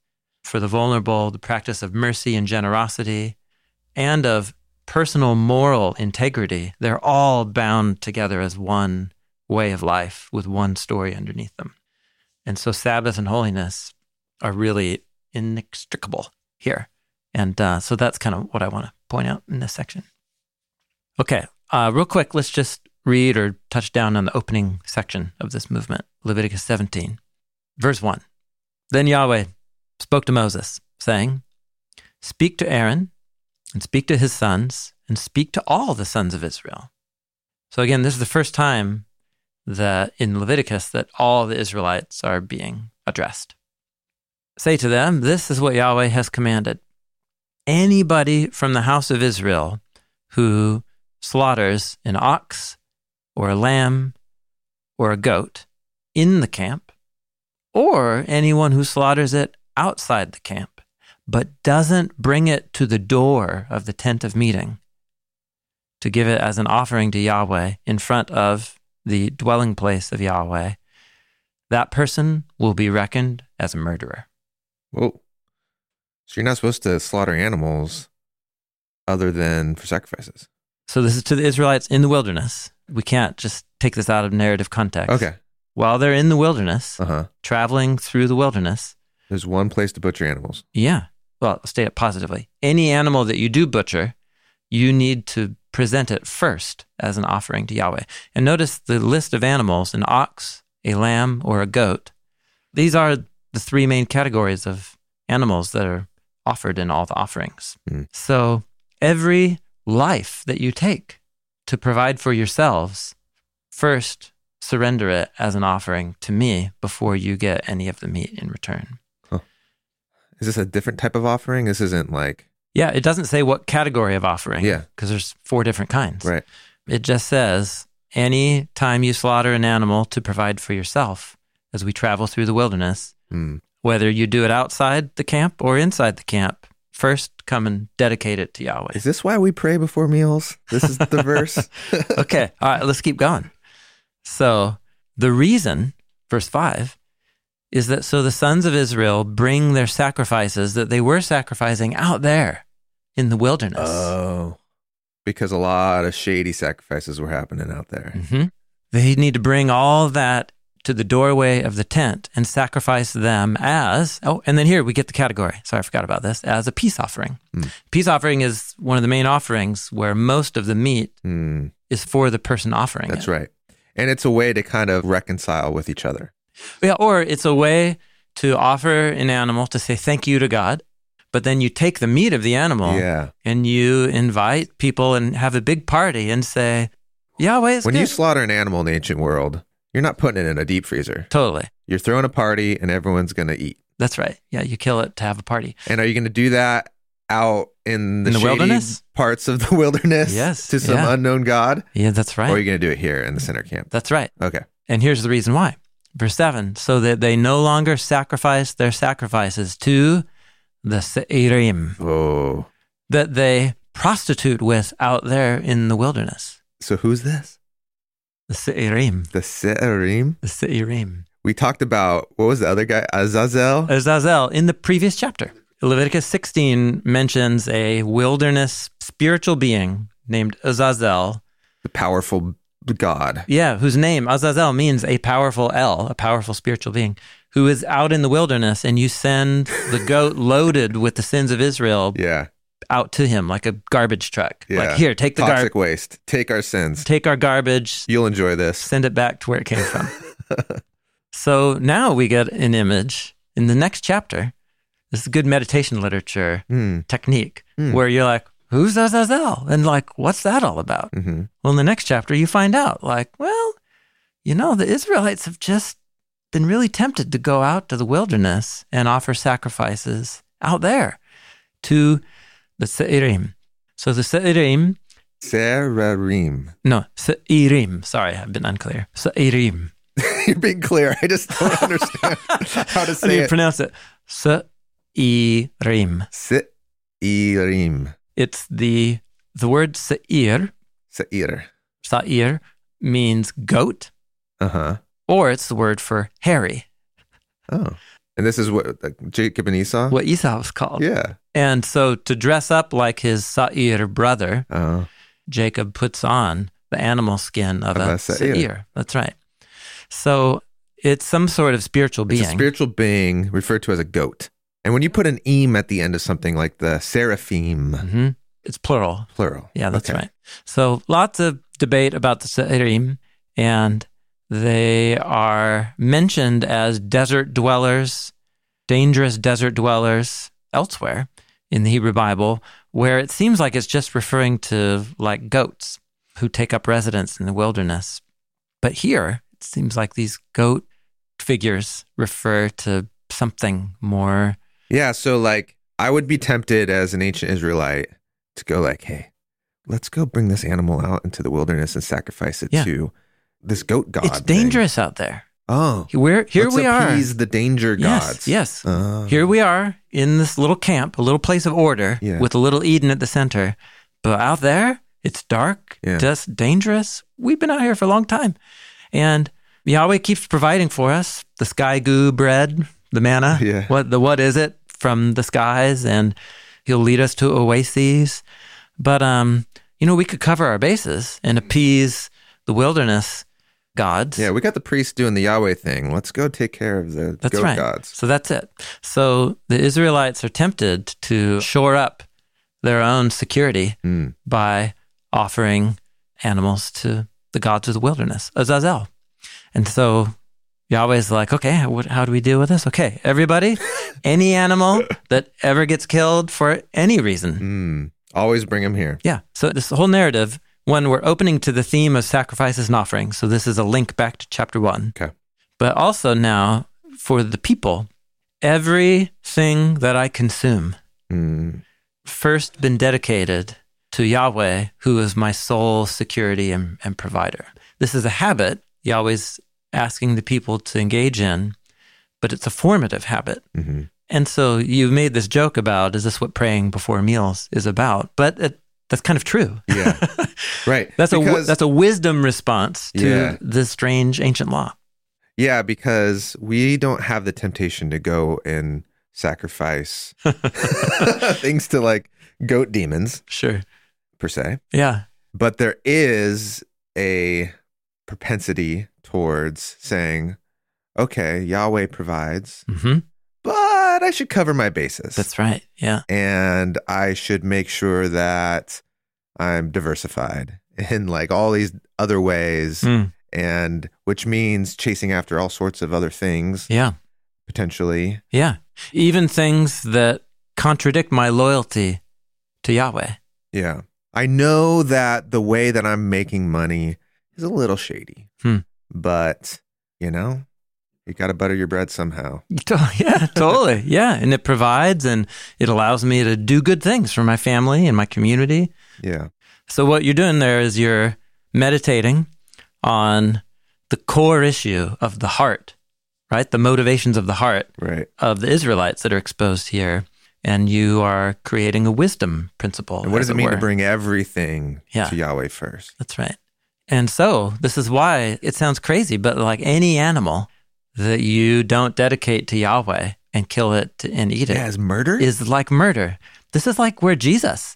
for the vulnerable, the practice of mercy and generosity, and of personal moral integrity, they're all bound together as one way of life with one story underneath them. And so Sabbath and holiness are really inextricable here. And uh, so that's kind of what I want to point out in this section. Okay, uh, real quick, let's just read or touch down on the opening section of this movement Leviticus 17, verse 1. Then Yahweh spoke to Moses, saying, Speak to Aaron and speak to his sons and speak to all the sons of Israel. So again, this is the first time that in Leviticus that all the Israelites are being addressed. Say to them, This is what Yahweh has commanded. Anybody from the house of Israel who slaughters an ox or a lamb or a goat in the camp, or anyone who slaughters it outside the camp, but doesn't bring it to the door of the tent of meeting to give it as an offering to Yahweh in front of the dwelling place of Yahweh, that person will be reckoned as a murderer. Whoa. So you're not supposed to slaughter animals other than for sacrifices. So this is to the Israelites in the wilderness. We can't just take this out of narrative context. Okay. While they're in the wilderness, Uh huh. traveling through the wilderness, There's one place to butcher animals. yeah. Well, state it positively. Any animal that you do butcher, you need to present it first as an offering to Yahweh. And notice the list of animals an ox, a lamb, or a goat. These are the three main categories of animals that are offered in all the offerings. Hmm. So every life that you take to provide for yourselves, first surrender it as an offering to me before you get any of the meat in return. Is this a different type of offering? This isn't like Yeah, it doesn't say what category of offering. Yeah. Because there's four different kinds. right. It just says any time you slaughter an animal to provide for yourself as we travel through the wilderness, Hmm. whether you do it outside the camp or inside the camp, first come and dedicate it to Yahweh. Is this why we pray before meals? This is the verse. okay. All right, let's keep going. So the reason, verse 5, is that so the sons of Israel bring their sacrifices that they were sacrificing out there in the wilderness. Oh, because a lot of shady sacrifices were happening out there. hmm They need to bring all that to the doorway of the tent and sacrifice them as, oh, and then here we get the category. Sorry, I forgot about this, as a peace offering. Hmm. Peace offering is one of the main offerings where most of the meat Hmm. is for the person offering That's it. right. And it's a way to kind of reconcile with each other. Yeah, or it's a way to offer an animal to say thank you to God, but then you take the meat of the animal Yeah. and you invite people and have a big party and say, Yahweh is When good. you slaughter an animal in the ancient world, you're not putting it in a deep freezer. totally. You're throwing a party and everyone's going to eat. That's right. Yeah, you kill it to have a party. And are you going to do that out in the, In the shady wilderness? Parts of the wilderness? Yes, To some yeah. unknown God? Yeah, that's right. Or are you going to do it here in the center camp? That's right. Okay. And here's the reason why. Verse 7 so that they no longer sacrifice their sacrifices to the Seirim Oh. that they prostitute with out there in the wilderness. So who's this? The Seirim. The Se'arim? The Seirim. We talked about, what was the other guy? Azazel? Azazel in the previous chapter. Leviticus 16 mentions a wilderness spiritual being named Azazel. the powerful God. Yeah, whose name Azazel means a powerful El, a powerful spiritual being, who is out in the wilderness, and you send the goat loaded with the sins of Israel Yeah. out to him like a garbage truck. Yeah. Like, here, take the Toxic garbage, waste. Take our sins. take our garbage, You'll enjoy this. send it back to where it came from. so now we get an image in the next chapter. This is good meditation literature Hmm. technique Hmm. where you're like, who's Azazel? And like, what's that all about? hmm Well, in the next chapter, you find out, like, well, you know, the Israelites have just been really tempted to go out to the wilderness and offer sacrifices out there to the Se'irim. So the Se'irim, Serarim. no, Se'irim, sorry, I've been unclear. Se'irim. You're being clear. I just don't understand how to say How do you it. pronounce it? Se'irim. Seirim. It's the, the word Se'ir, Seir. Sa'ir, means goat, Uh huh. or it's the word for hairy, Oh. And this is what like, Jacob and Esau? what Esau was called. Yeah. And so to dress up like his Sa'ir brother, Oh. Jacob puts on the animal skin of, Of a, a Seir. Seir. That's right. So it's some sort of spiritual being. It's a spiritual being referred to as a goat. And when you put an eem at the end of something like the seraphim, Mhm. It's plural. plural. Yeah, that's Okay. right. So lots of debate about the seraphim, and they are mentioned as desert dwellers, dangerous desert dwellers elsewhere in the Hebrew Bible, where it seems like it's just referring to like goats who take up residence in the wilderness. But here, it seems like these goat figures refer to something more. Yeah. So, like, I would be tempted as an ancient Israelite to go, like, hey, let's go bring this animal out into the wilderness and sacrifice it Yeah. to this goat god. it's thing. dangerous out there. Oh. We're, here let's we are. appease the danger Yes, gods. yes. Oh. Here we are in this little camp, a little place of order Yeah. with a little Eden at the center. But out there, it's dark, Yeah. just dangerous. We've been out here for a long time. And Yahweh keeps providing for us the sky goo bread, the manna. Yeah. What the what is it from the skies? And he'll lead us to oases. But um, you know, we could cover our bases and appease the wilderness gods. Yeah, we got the priest doing the Yahweh thing. Let's go take care of the That's goat right. gods. So that's it. So the Israelites are tempted to shore up their own security Mm. by offering animals to the gods of the wilderness, Azazel. And so Yahweh's like, okay, what, how do we deal with this? Okay, everybody, any animal that ever gets killed for any reason. Mm. Always bring him here. Yeah. So this whole narrative, when we're opening to the theme of sacrifices and offerings, so this is a link back to chapter one. Okay. But also now for the people, everything that I consume Mm. first been dedicated to Yahweh, who is my sole security and, and provider. This is a habit Yahweh's asking the people to engage in, but it's a formative habit. hmm And so you made this joke about, is this what praying before meals is about? But it, that's kind of true. Yeah. Right. That's a that's a wisdom response to Yeah. this strange ancient law. Yeah, because we don't have the temptation to go and sacrifice things to like goat demons Sure. per se. Yeah. But there is a propensity towards saying, okay, Yahweh provides, hmm but I should cover my bases. That's right. Yeah. and I should make sure that I'm diversified in like all these other ways Mm. and which means chasing after all sorts of other things Yeah. potentially. Yeah. Even things that contradict my loyalty to Yahweh. Yeah. I know that the way that I'm making money is a little shady. Hmm. But, you know, you got to butter your bread somehow. Yeah, totally. Yeah. And it provides and it allows me to do good things for my family and my community. Yeah. So, what you're doing there is you're meditating on the core issue of the heart, right? The motivations of the heart Right. of the Israelites that are exposed here. And you are creating a wisdom principle. And what does it mean were. to bring everything Yeah. to Yahweh first? That's right. And so this is why it sounds crazy, but like any animal that you don't dedicate to Yahweh and kill it and eat it Yeah, is murder? is like murder. This is like where Jesus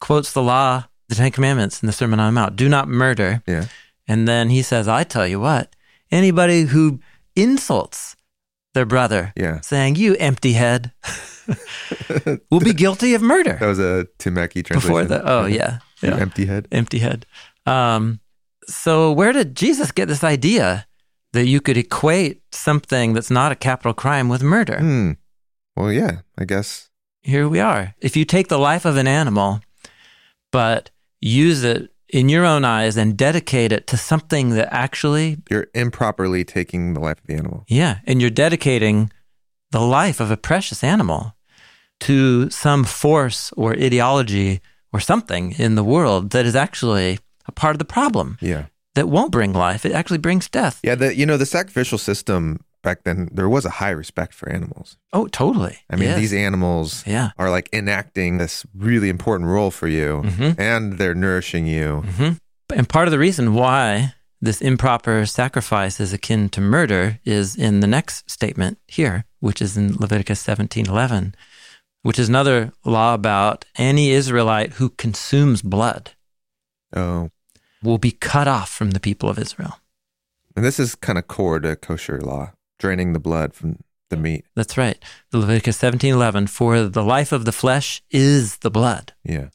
quotes the law, the Ten Commandments in the Sermon on the Mount do not murder. yeah. And then he says, I tell you what, anybody who insults their brother, Yeah. saying, You empty head will be guilty of murder. That was a Tim Mackie translation. Before the, oh, yeah. Yeah. empty head. empty head. Um, so, where did Jesus get this idea that you could equate something that's not a capital crime with murder? Hmm. Well, yeah, I guess. Here we are. If you take the life of an animal, but use it in your own eyes and dedicate it to something that actually, You're improperly taking the life of the animal. yeah, and you're dedicating the life of a precious animal to some force or ideology or something in the world that is actually a part of the problem. Yeah. that won't bring life. It actually brings death. Yeah. The, you know, the sacrificial system back then, there was a high respect for animals. Oh, totally. I mean, these animals Yeah. are like enacting this really important role for you Mhm. and they're nourishing you. hmm And part of the reason why this improper sacrifice is akin to murder is in the next statement here, which is in Leviticus 17:11, which is another law about any Israelite who consumes blood Oh. will be cut off from the people of Israel. And this is kind of core to kosher law, draining the blood from the meat. That's right. The Leviticus 17:11, for the life of the flesh is the blood. Yeah.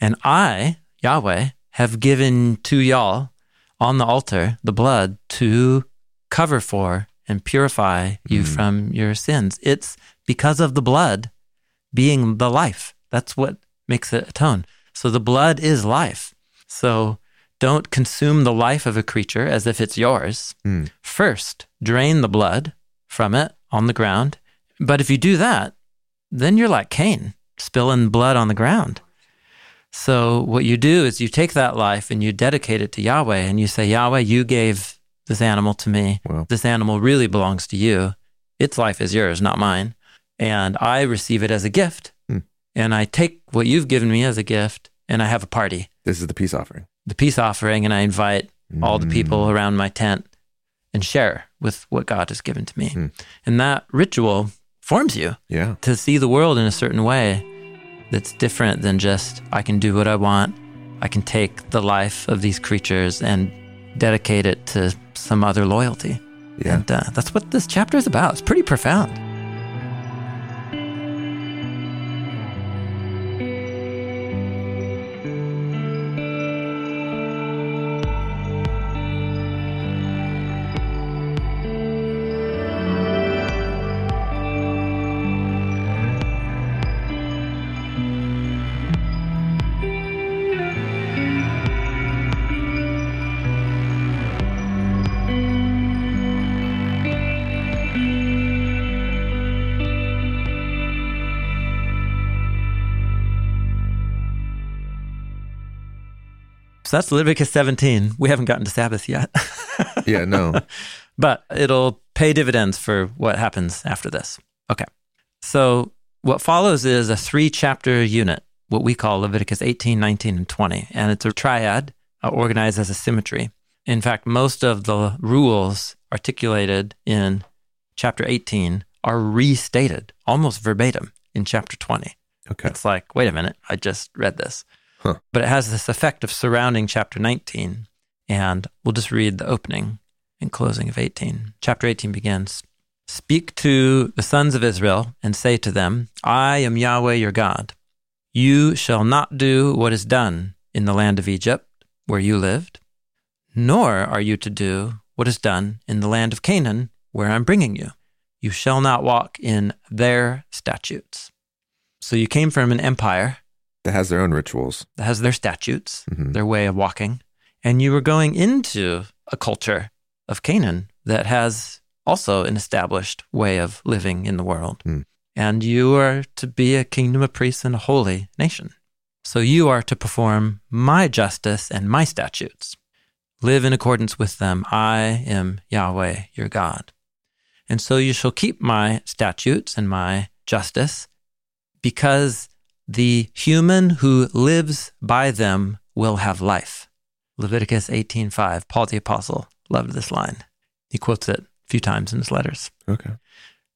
And I, Yahweh, have given to y'all on the altar the blood to cover for and purify you Mhm. from your sins. It's because of the blood being the life. That's what makes it atone. So the blood is life. So don't consume the life of a creature as if it's yours. Hmm. First, drain the blood from it on the ground. But if you do that, then you're like Cain, spilling blood on the ground. So what you do is you take that life and you dedicate it to Yahweh and you say, Yahweh, you gave this animal to me. This animal really belongs to you. Its life is yours, not mine. And I receive it as a gift. Hmm. And I take what you've given me as a gift and I have a party, this is the peace offering. the peace offering, and I invite all the Mm. people around my tent and share with what God has given to me. Hmm. And that ritual forms you Yeah. to see the world in a certain way that's different than just I can do what I want. I can take the life of these creatures and dedicate it to some other loyalty. Yeah. And uh, that's what this chapter is about. It's pretty profound. So that's Leviticus 17. We haven't gotten to Sabbath yet, Yeah. No. but it'll pay dividends for what happens after this. Okay. So what follows is a three chapter unit, what we call Leviticus 18, 19, and 20. And it's a triad uh, organized as a symmetry. In fact, most of the rules articulated in chapter 18 are restated almost verbatim in chapter 20. Okay. It's like, wait a minute, I just read this. Huh. But it has this effect of surrounding chapter 19. And we'll just read the opening and closing of 18. Chapter 18 begins Speak to the sons of Israel and say to them, I am Yahweh your God. You shall not do what is done in the land of Egypt, where you lived, nor are you to do what is done in the land of Canaan, where I'm bringing you. You shall not walk in their statutes. So you came from an empire That has their own rituals. that has their statutes, Mhm. their way of walking, and you were going into a culture of Canaan that has also an established way of living in the world. Hmm. And you are to be a kingdom of priests and a holy nation. So you are to perform my justice and my statutes. Live in accordance with them. I am Yahweh, your God. And so you shall keep my statutes and my justice because the human who lives by them will have life. Leviticus 18:5. Paul the apostle loved this line. He quotes it a few times in his letters. Okay.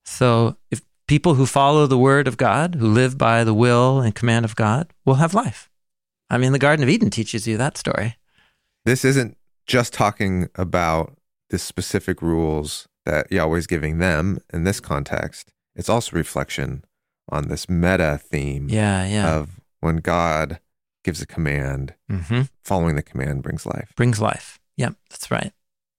So if people who follow the word of God, who live by the will and command of God, will have life. I mean, the Garden of Eden teaches you that story. This isn't just talking about the specific rules that Yahweh's giving them in this context, it's also reflection on this meta theme Yeah, yeah. of when God gives a command, hmm following the command brings life. Brings life. Yep, that's right.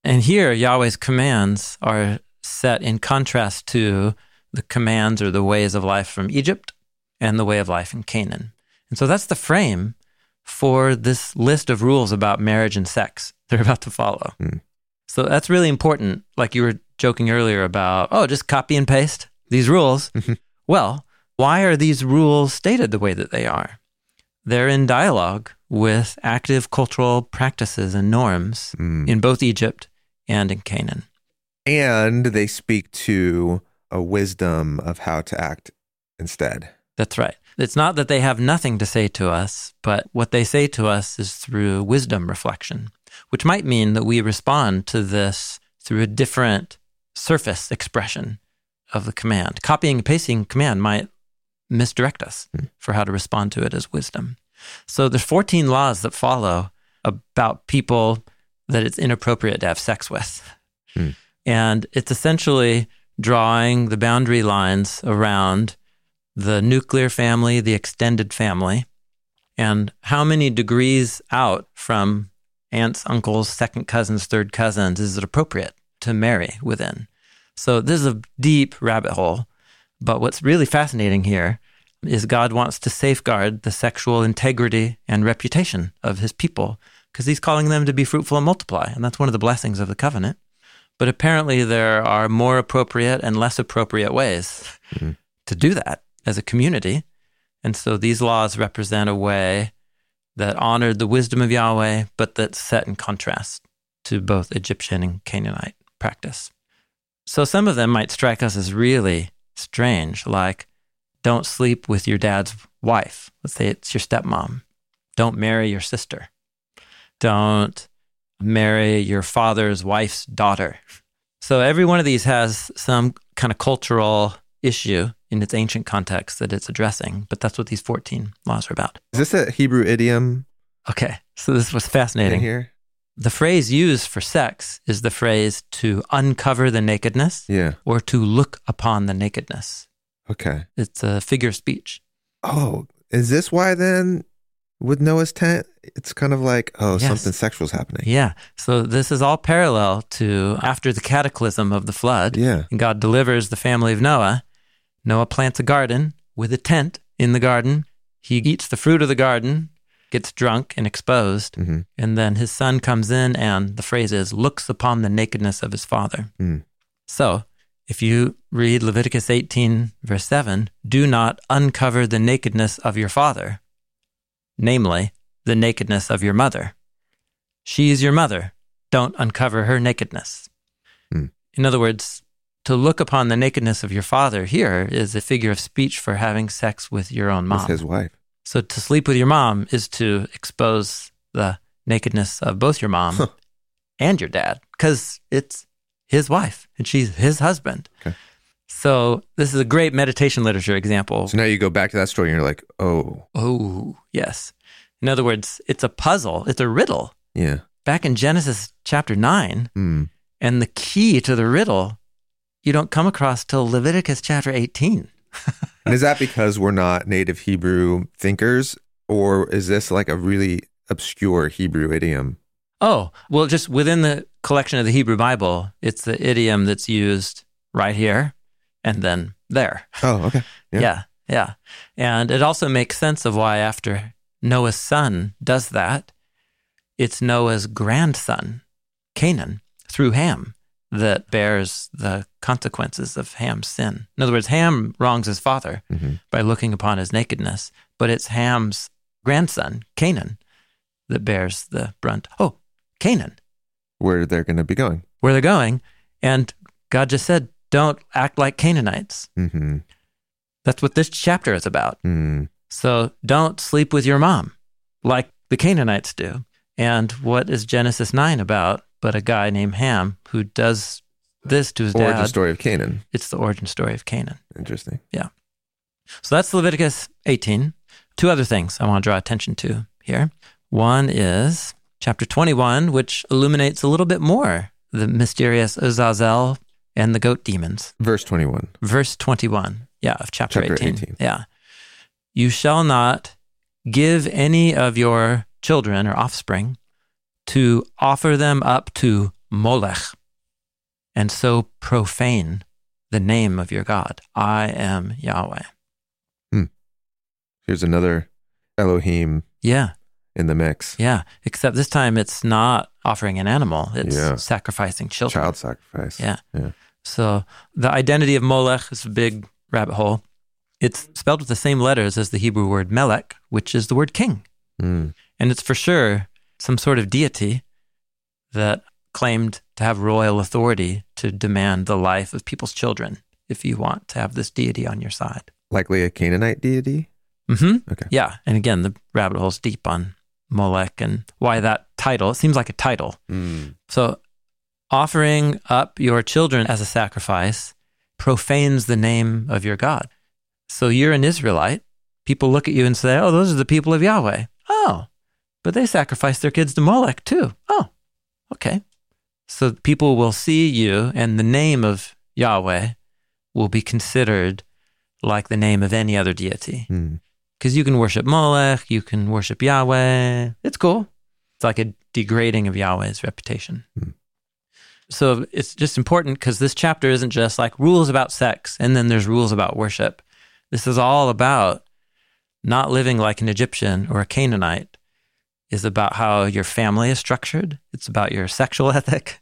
And here, Yahweh's commands are set in contrast to the commands or the ways of life from Egypt and the way of life in Canaan. And so that's the frame for this list of rules about marriage and sex they're about to follow. Hmm. So that's really important. Like you were joking earlier about, oh, just copy and paste these rules. Well, why are these rules stated the way that they are? They're in dialogue with active cultural practices and norms Mm. in both Egypt and in Canaan. And they speak to a wisdom of how to act instead. That's right. It's not that they have nothing to say to us, but what they say to us is through wisdom reflection, which might mean that we respond to this through a different surface expression of the command. Copying and pasting command might misdirect us Hmm. for how to respond to it as wisdom. So there's 14 laws that follow about people that it's inappropriate to have sex with. Hmm. And it's essentially drawing the boundary lines around the nuclear family, the extended family, and how many degrees out from aunts, uncles, second cousins, third cousins is it appropriate to marry within? So this is a deep rabbit hole. But what's really fascinating here is God wants to safeguard the sexual integrity and reputation of his people because he's calling them to be fruitful and multiply. And that's one of the blessings of the covenant. But apparently, there are more appropriate and less appropriate ways Mhm. to do that as a community. And so these laws represent a way that honored the wisdom of Yahweh, but that's set in contrast to both Egyptian and Canaanite practice. So some of them might strike us as really strange, like don't sleep with your dad's wife. Let's say it's your stepmom. Don't marry your sister. Don't marry your father's wife's daughter. So every one of these has some kind of cultural issue in its ancient context that it's addressing, but that's what these 14 laws are about. Is this a Hebrew idiom Okay, so this was in fascinating. here? The phrase used for sex is the phrase to uncover the nakedness Yeah. or to look upon the nakedness. Okay. It's a figure of speech. Oh, is this why then with Noah's tent, it's kind of like, oh, Yes. something is happening. Yeah. So this is all parallel to after the cataclysm of the flood. Yeah. And God delivers the family of Noah. Noah plants a garden with a tent in the garden. He eats the fruit of the garden, gets drunk and exposed. hmm And then his son comes in, and the phrase is, looks upon the nakedness of his father. Mm. So if you read Leviticus 18, verse 7, do not uncover the nakedness of your father, namely, the nakedness of your mother. She is your mother. Don't uncover her nakedness. Hmm. In other words, to look upon the nakedness of your father here is a figure of speech for having sex with your own mom. With his wife. So to sleep with your mom is to expose the nakedness of both your mom and your dad because it's his wife and she's his husband. Okay. So this is a great meditation literature example. So now you go back to that story and you're like, oh, Oh, yes. In other words, it's a puzzle, it's a riddle. yeah. Back in Genesis chapter 9, Mm. and the key to the riddle you don't come across till Leviticus chapter 18. And is that because we're not native Hebrew thinkers, or is this like a really obscure Hebrew idiom? Oh, well, just within the collection of the Hebrew Bible, it's the idiom that's used right here and then there. Oh, okay. Yeah. Yeah. yeah, And it also makes sense of why, after Noah's son does that, it's Noah's grandson, Canaan, through Ham, that bears the consequences of Ham's sin. In other words, Ham wrongs his father Mhm. by looking upon his nakedness, but it's Ham's grandson, Canaan, that bears the brunt. Oh, Canaan, Where they're going to be going. where they're going. And God just said, don't act like Canaanites. hmm That's what this chapter is about. Mm. So don't sleep with your mom like the Canaanites do. And what is Genesis 9 about but a guy named Ham who does this to his Origin dad? Origin story of Canaan. It's the origin story of Canaan. Interesting. Yeah. So that's Leviticus 18. Two other things I want to draw attention to here. One is chapter 21, which illuminates a little bit more the mysterious Azazel and the goat demons. Verse 21. Verse 21, yeah, of chapter, Chapter 18. 18. Yeah. You shall not give any of your children or offspring to offer them up to Molech and so profane the name of your God. I am Yahweh. Hmm. Here's another Elohim Yeah, in the mix. yeah. Except this time it's not offering an animal, it's Yeah. sacrificing children. Child sacrifice. Yeah. Yeah. So the identity of Molech is a big rabbit hole. It's spelled with the same letters as the Hebrew word Melech, which is the word king. Mm. And it's for sure some sort of deity that claimed to have royal authority to demand the life of people's children if you want to have this deity on your side. Likely a Canaanite deity. Mm-hmm. Okay. Yeah. And again, the rabbit hole's deep on Molech and why that title. It seems like a title. Mm. So offering up your children as a sacrifice profanes the name of your God. So you're an Israelite. People look at you and say, oh, those are the people of Yahweh. Oh, but they sacrifice their kids to Molech too. Oh, okay. So people will see you and the name of Yahweh will be considered like the name of any other deity. Mm. Because you can worship Molech, you can worship Yahweh. It's cool. It's like a degrading of Yahweh's reputation. Hmm. So it's just important because this chapter isn't just like rules about sex and then there's rules about worship. This is all about not living like an Egyptian or a Canaanite. Is about how your family is structured. It's about your sexual ethic.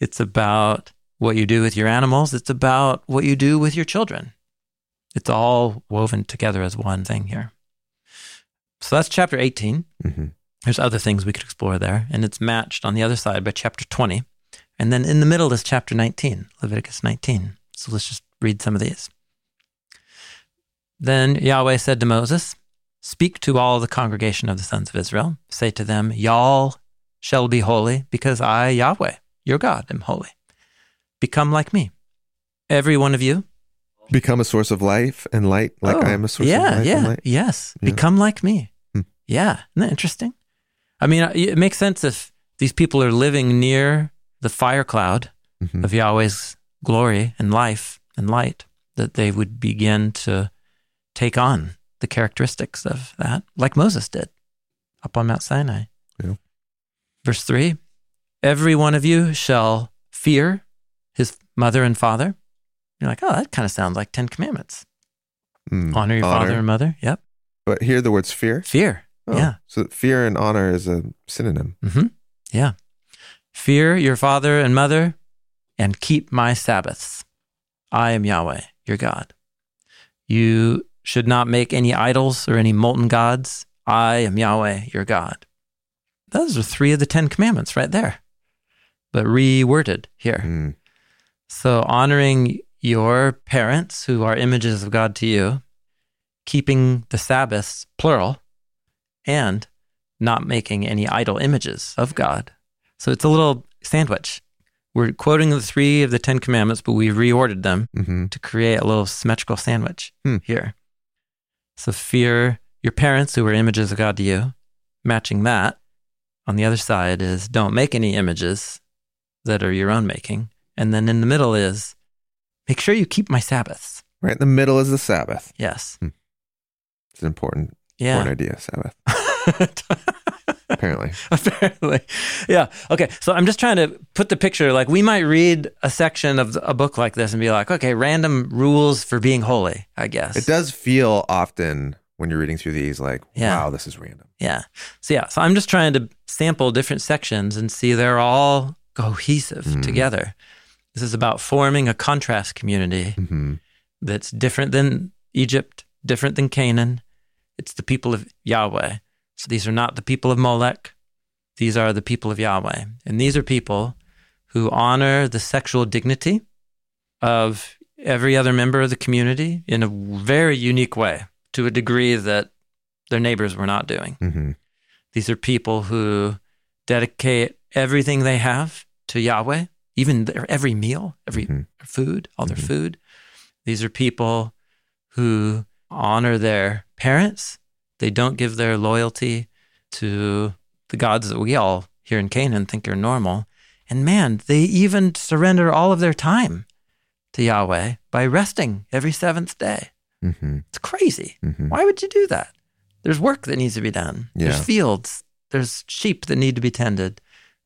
It's about what you do with your animals. It's about what you do with your children. It's all woven together as one thing here. So that's chapter 18. hmm There's other things we could explore there, and it's matched on the other side by chapter 20. And then in the middle is chapter 19, Leviticus 19. So let's just read some of these. Then Yahweh said to Moses, Speak to all the congregation of the sons of Israel. Say to them, Y'all shall be holy, because I, Yahweh, your God, am holy. Become like me. Every one of you Become a source of life and light, like Oh, I am a source yeah, of life yeah, and light. Yes. Yeah. Become like me. Hmm. Yeah. Isn't that interesting? I mean, it makes sense if these people are living near the fire cloud Mhm. of Yahweh's glory and life and light, that they would begin to take on the characteristics of that, like Moses did up on Mount Sinai. Yeah. Verse 3 Every one of you shall fear his mother and father. You're like, oh, that kind of sounds like Ten Commandments. Mm. Honor your father and mother. Yep. But here the words fear. Fear. Oh, Yeah. So fear and honor is a synonym. hmm Yeah. Fear your father and mother and keep my Sabbaths. I am Yahweh, your God. You should not make any idols or any molten gods. I am Yahweh, your God. Those are three of the Ten Commandments right there, but reworded here. Mm. So honoring your parents who are images of God to you, keeping the Sabbaths, plural, and not making any idol images of God. So it's a little sandwich. We're quoting the three of the Ten Commandments, but we reordered them hmm to create a little symmetrical sandwich Hmm. here. So fear your parents who are images of God to you. Matching that on the other side is don't make any images that are your own making. And then in the middle is make sure you keep my Sabbaths. Right in the middle is the Sabbath. Yes. It's an important, Yeah. important idea, Sabbath, apparently. Apparently. Yeah. Okay. So I'm just trying to put the picture like we might read a section of a book like this and be like, okay, random rules for being holy, I guess. It does feel often when you're reading through these like, Yeah. wow, this is random. Yeah. So yeah, so I'm just trying to sample different sections and see they're all cohesive Mm. together. This is about forming a contrast community hmm that's different than Egypt, different than Canaan. It's the people of Yahweh. So these are not the people of Molech. These are the people of Yahweh. And these are people who honor the sexual dignity of every other member of the community in a very unique way to a degree that their neighbors were not doing. hmm These are people who dedicate everything they have to Yahweh, even their every meal, every Mhm. food, all their Mhm. food. These are people who honor their parents. They don't give their loyalty to the gods that we all here in Canaan think are normal. And man, they even surrender all of their time to Yahweh by resting every seventh day. Mm-hmm. It's crazy. Mm-hmm. Why would you do that? There's work that needs to be done. Yeah. There's fields. There's sheep that need to be tended.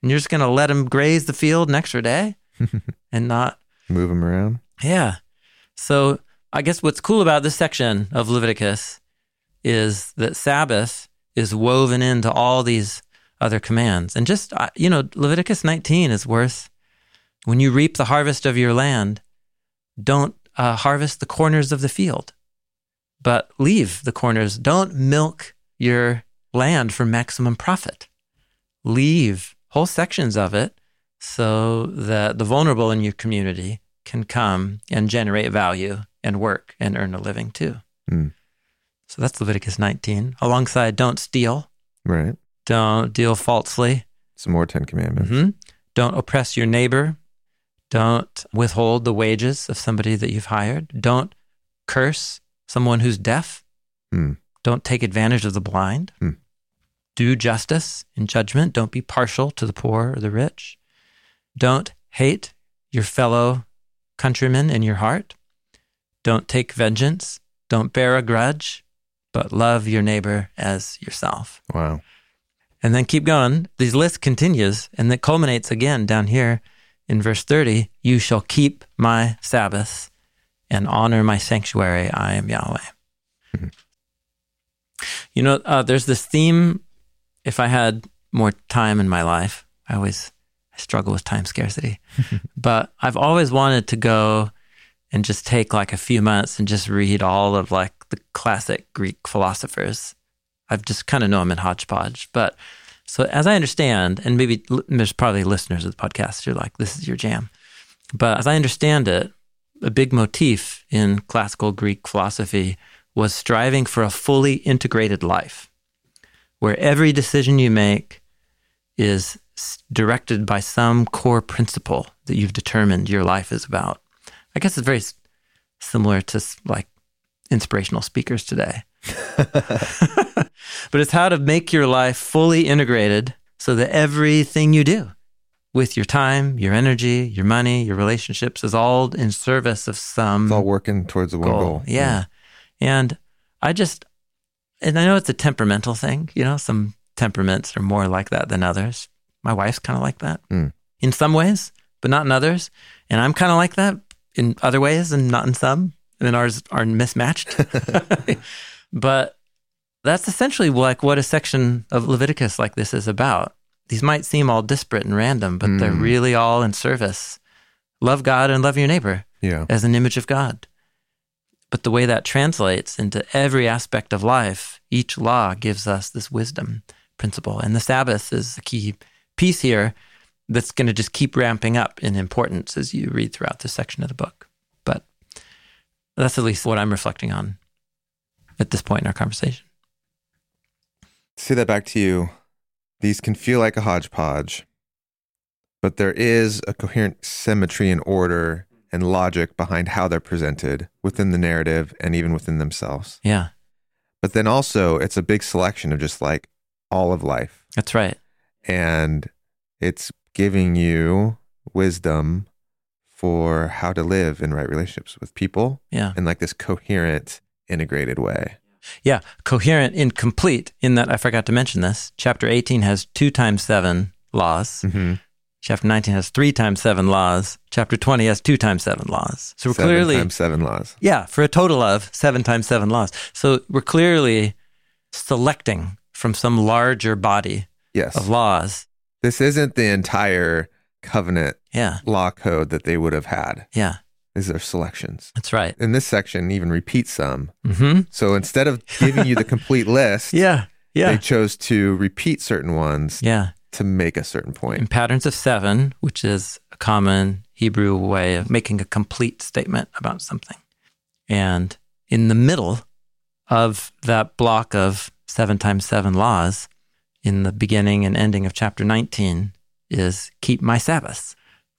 And you're just going to let them graze the field an extra day and not, Move them around. yeah. So I guess what's cool about this section of Leviticus is that Sabbath is woven into all these other commands. And just, uh, you know, Leviticus 19 is worth, when you reap the harvest of your land, don't uh, harvest the corners of the field, but leave the corners. Don't milk your land for maximum profit. Leave whole sections of it so that the vulnerable in your community can come and generate value and work and earn a living too. Hmm. So that's Leviticus 19. Alongside, don't steal, Right. don't deal falsely, Some more Ten Commandments. Mhm. don't oppress your neighbor, don't withhold the wages of somebody that you've hired, don't curse someone who's deaf, Hmm. don't take advantage of the blind, Hmm. Do justice in judgment, don't be partial to the poor or the rich, don't hate your fellow countrymen in your heart, don't take vengeance, don't bear a grudge, but love your neighbor as yourself. Wow. And then keep going. These list continues and it culminates again down here in verse 30. You shall keep my Sabbaths and honor my sanctuary. I am Yahweh. Mhm. You know, uh, there's this theme. If I had more time in my life, I always I struggle with time scarcity, but I've always wanted to go and just take like a few months and just read all of like the classic Greek philosophers. I've just kind of know them in hodgepodge. But so as I understand, and maybe l- there's probably listeners of the podcast who are like, this is your jam. But as I understand it, a big motif in classical Greek philosophy was striving for a fully integrated life where every decision you make is directed by some core principle that you've determined your life is about. I guess it's very similar to like inspirational speakers today. but it's how to make your life fully integrated so that everything you do with your time, your energy, your money, your relationships is all in service of some It's all working towards the one goal. goal. Yeah. And I just, and I know it's a temperamental thing, you know, some temperaments are more like that than others. My wife's kind of like that Mm. in some ways, but not in others. And I'm kind of like that in other ways and not in some. And then ours are mismatched. but that's essentially like what a section of Leviticus like this is about. These might seem all disparate and random, but they're Mm. really all in service. Love God and love your neighbor Yeah. as an image of God. But the way that translates into every aspect of life, each law gives us this wisdom principle. And the Sabbath is the key piece here that's going to just keep ramping up in importance as you read throughout this section of the book. But that's at least what I'm reflecting on at this point in our conversation. say that back to you. These can feel like a hodgepodge, but there is a coherent symmetry and order and logic behind how they're presented within the narrative and even within themselves. Yeah, But then also, it's a big selection of just like all of life. that's right. And it's giving you wisdom for how to live in right relationships with people Yeah. in like this coherent, integrated way. Yeah, coherent and complete in that I forgot to mention this. Chapter 18 has two times seven laws. Mm-hmm. Chapter 19 has three times seven laws. Chapter 20 has two times seven laws. So we're seven clearly, times seven laws. yeah, for a total of seven times seven laws. So we're clearly selecting from some larger body Yes. of laws. This isn't the entire covenant Yeah, law code that they would have had. yeah, These are selections. that's right. And this section even repeats some. hmm So instead of giving you the complete list, Yeah, yeah, they chose to repeat certain ones yeah. To make a certain point. In patterns of seven, which is a common Hebrew way of making a complete statement about something. And in the middle of that block of seven times seven laws, in the beginning and ending of chapter 19, is keep my Sabbaths,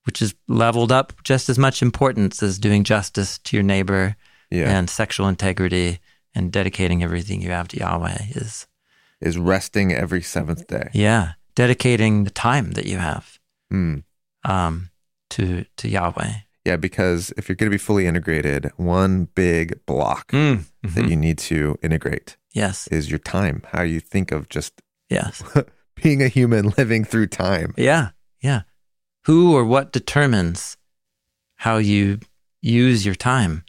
which is leveled up just as much importance as doing justice to your neighbor Yeah. and sexual integrity and dedicating everything you have to Yahweh is, Is resting every seventh day. yeah, dedicating the time that you have Hmm. um, to to Yahweh. Yeah, because if you're going to be fully integrated, one big block Mm, that mhm. you need to integrate Yes. is your time. How you think of just Yes. being a human living through time. Yeah. Yeah. Who or what determines how you use your time,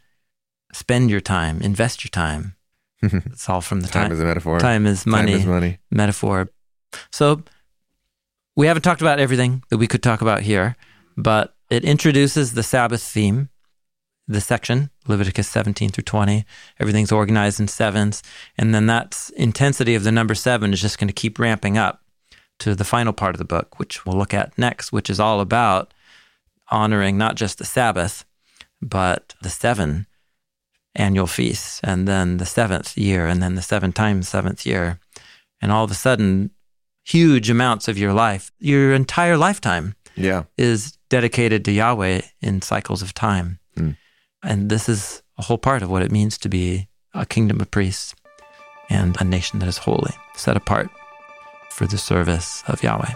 spend your time, invest your time? It's all from the time time. is a metaphor. Time is money. Time is money. metaphor. So we haven't talked about everything that we could talk about here, but it introduces the Sabbath theme, the section, Leviticus 17 through 20. Everything's organized in sevens. And then that intensity of the number seven is just going to keep ramping up to the final part of the book, which we'll look at next, which is all about honoring not just the Sabbath, but the seven annual feasts, and then the seventh year, and then the seven times seventh year. And all of a sudden, huge amounts of your life, your entire lifetime, Yeah. is dedicated to Yahweh in cycles of time. Mm. And this is a whole part of what it means to be a kingdom of priests and a nation that is holy, set apart for the service of Yahweh.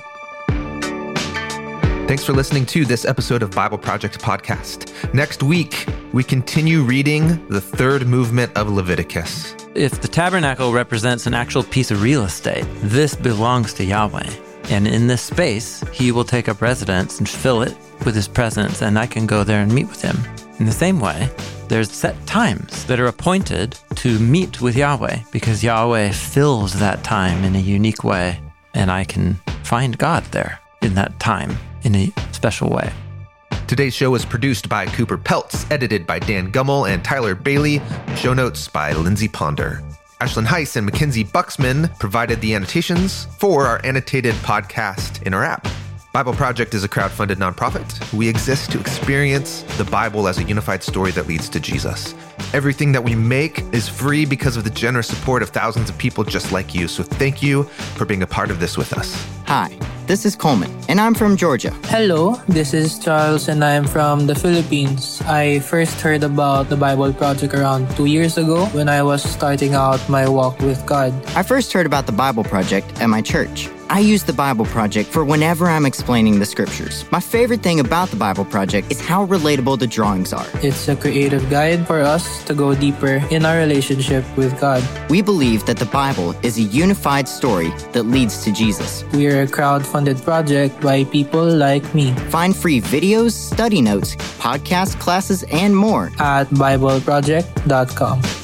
Thanks for listening to this episode of BibleProject Podcast. Next week, we continue reading the third movement of Leviticus. If the tabernacle represents an actual piece of real estate, this belongs to Yahweh. And in this space, he will take up residence and fill it with his presence, and I can go there and meet with him. In the same way, there's set times that are appointed to meet with Yahweh because Yahweh fills that time in a unique way, and I can find God there in that time in a special way. Today's show was produced by Cooper Peltz, edited by Dan Gummel and Tyler Bailey, show notes by Lindsey Ponder. Ashlyn Heiss and MacKenzie Buxman provided the annotations for our annotated podcast in our app. BibleProject is a crowd-funded nonprofit. We exist to experience the Bible as a unified story that leads to Jesus. Everything that we make is free because of the generous support of thousands of people just like you. So thank you for being a part of this with us. Hi, this is Coleman, and I'm from Georgia. Hello, this is Charles and I'm from the Philippines. I first heard about the BibleProject around two years ago when I was starting out my walk with God. I first heard about the Bible Project at my church. I use the BibleProject for whenever I'm explaining the scriptures. My favorite thing about the BibleProject is how relatable the drawings are. It's a creative guide for us to go deeper in our relationship with God. We believe that the Bible is a unified story that leads to Jesus. We're a crowd-funded project by people like me Find free videos, study notes, podcasts, classes, and more at BibleProject.com.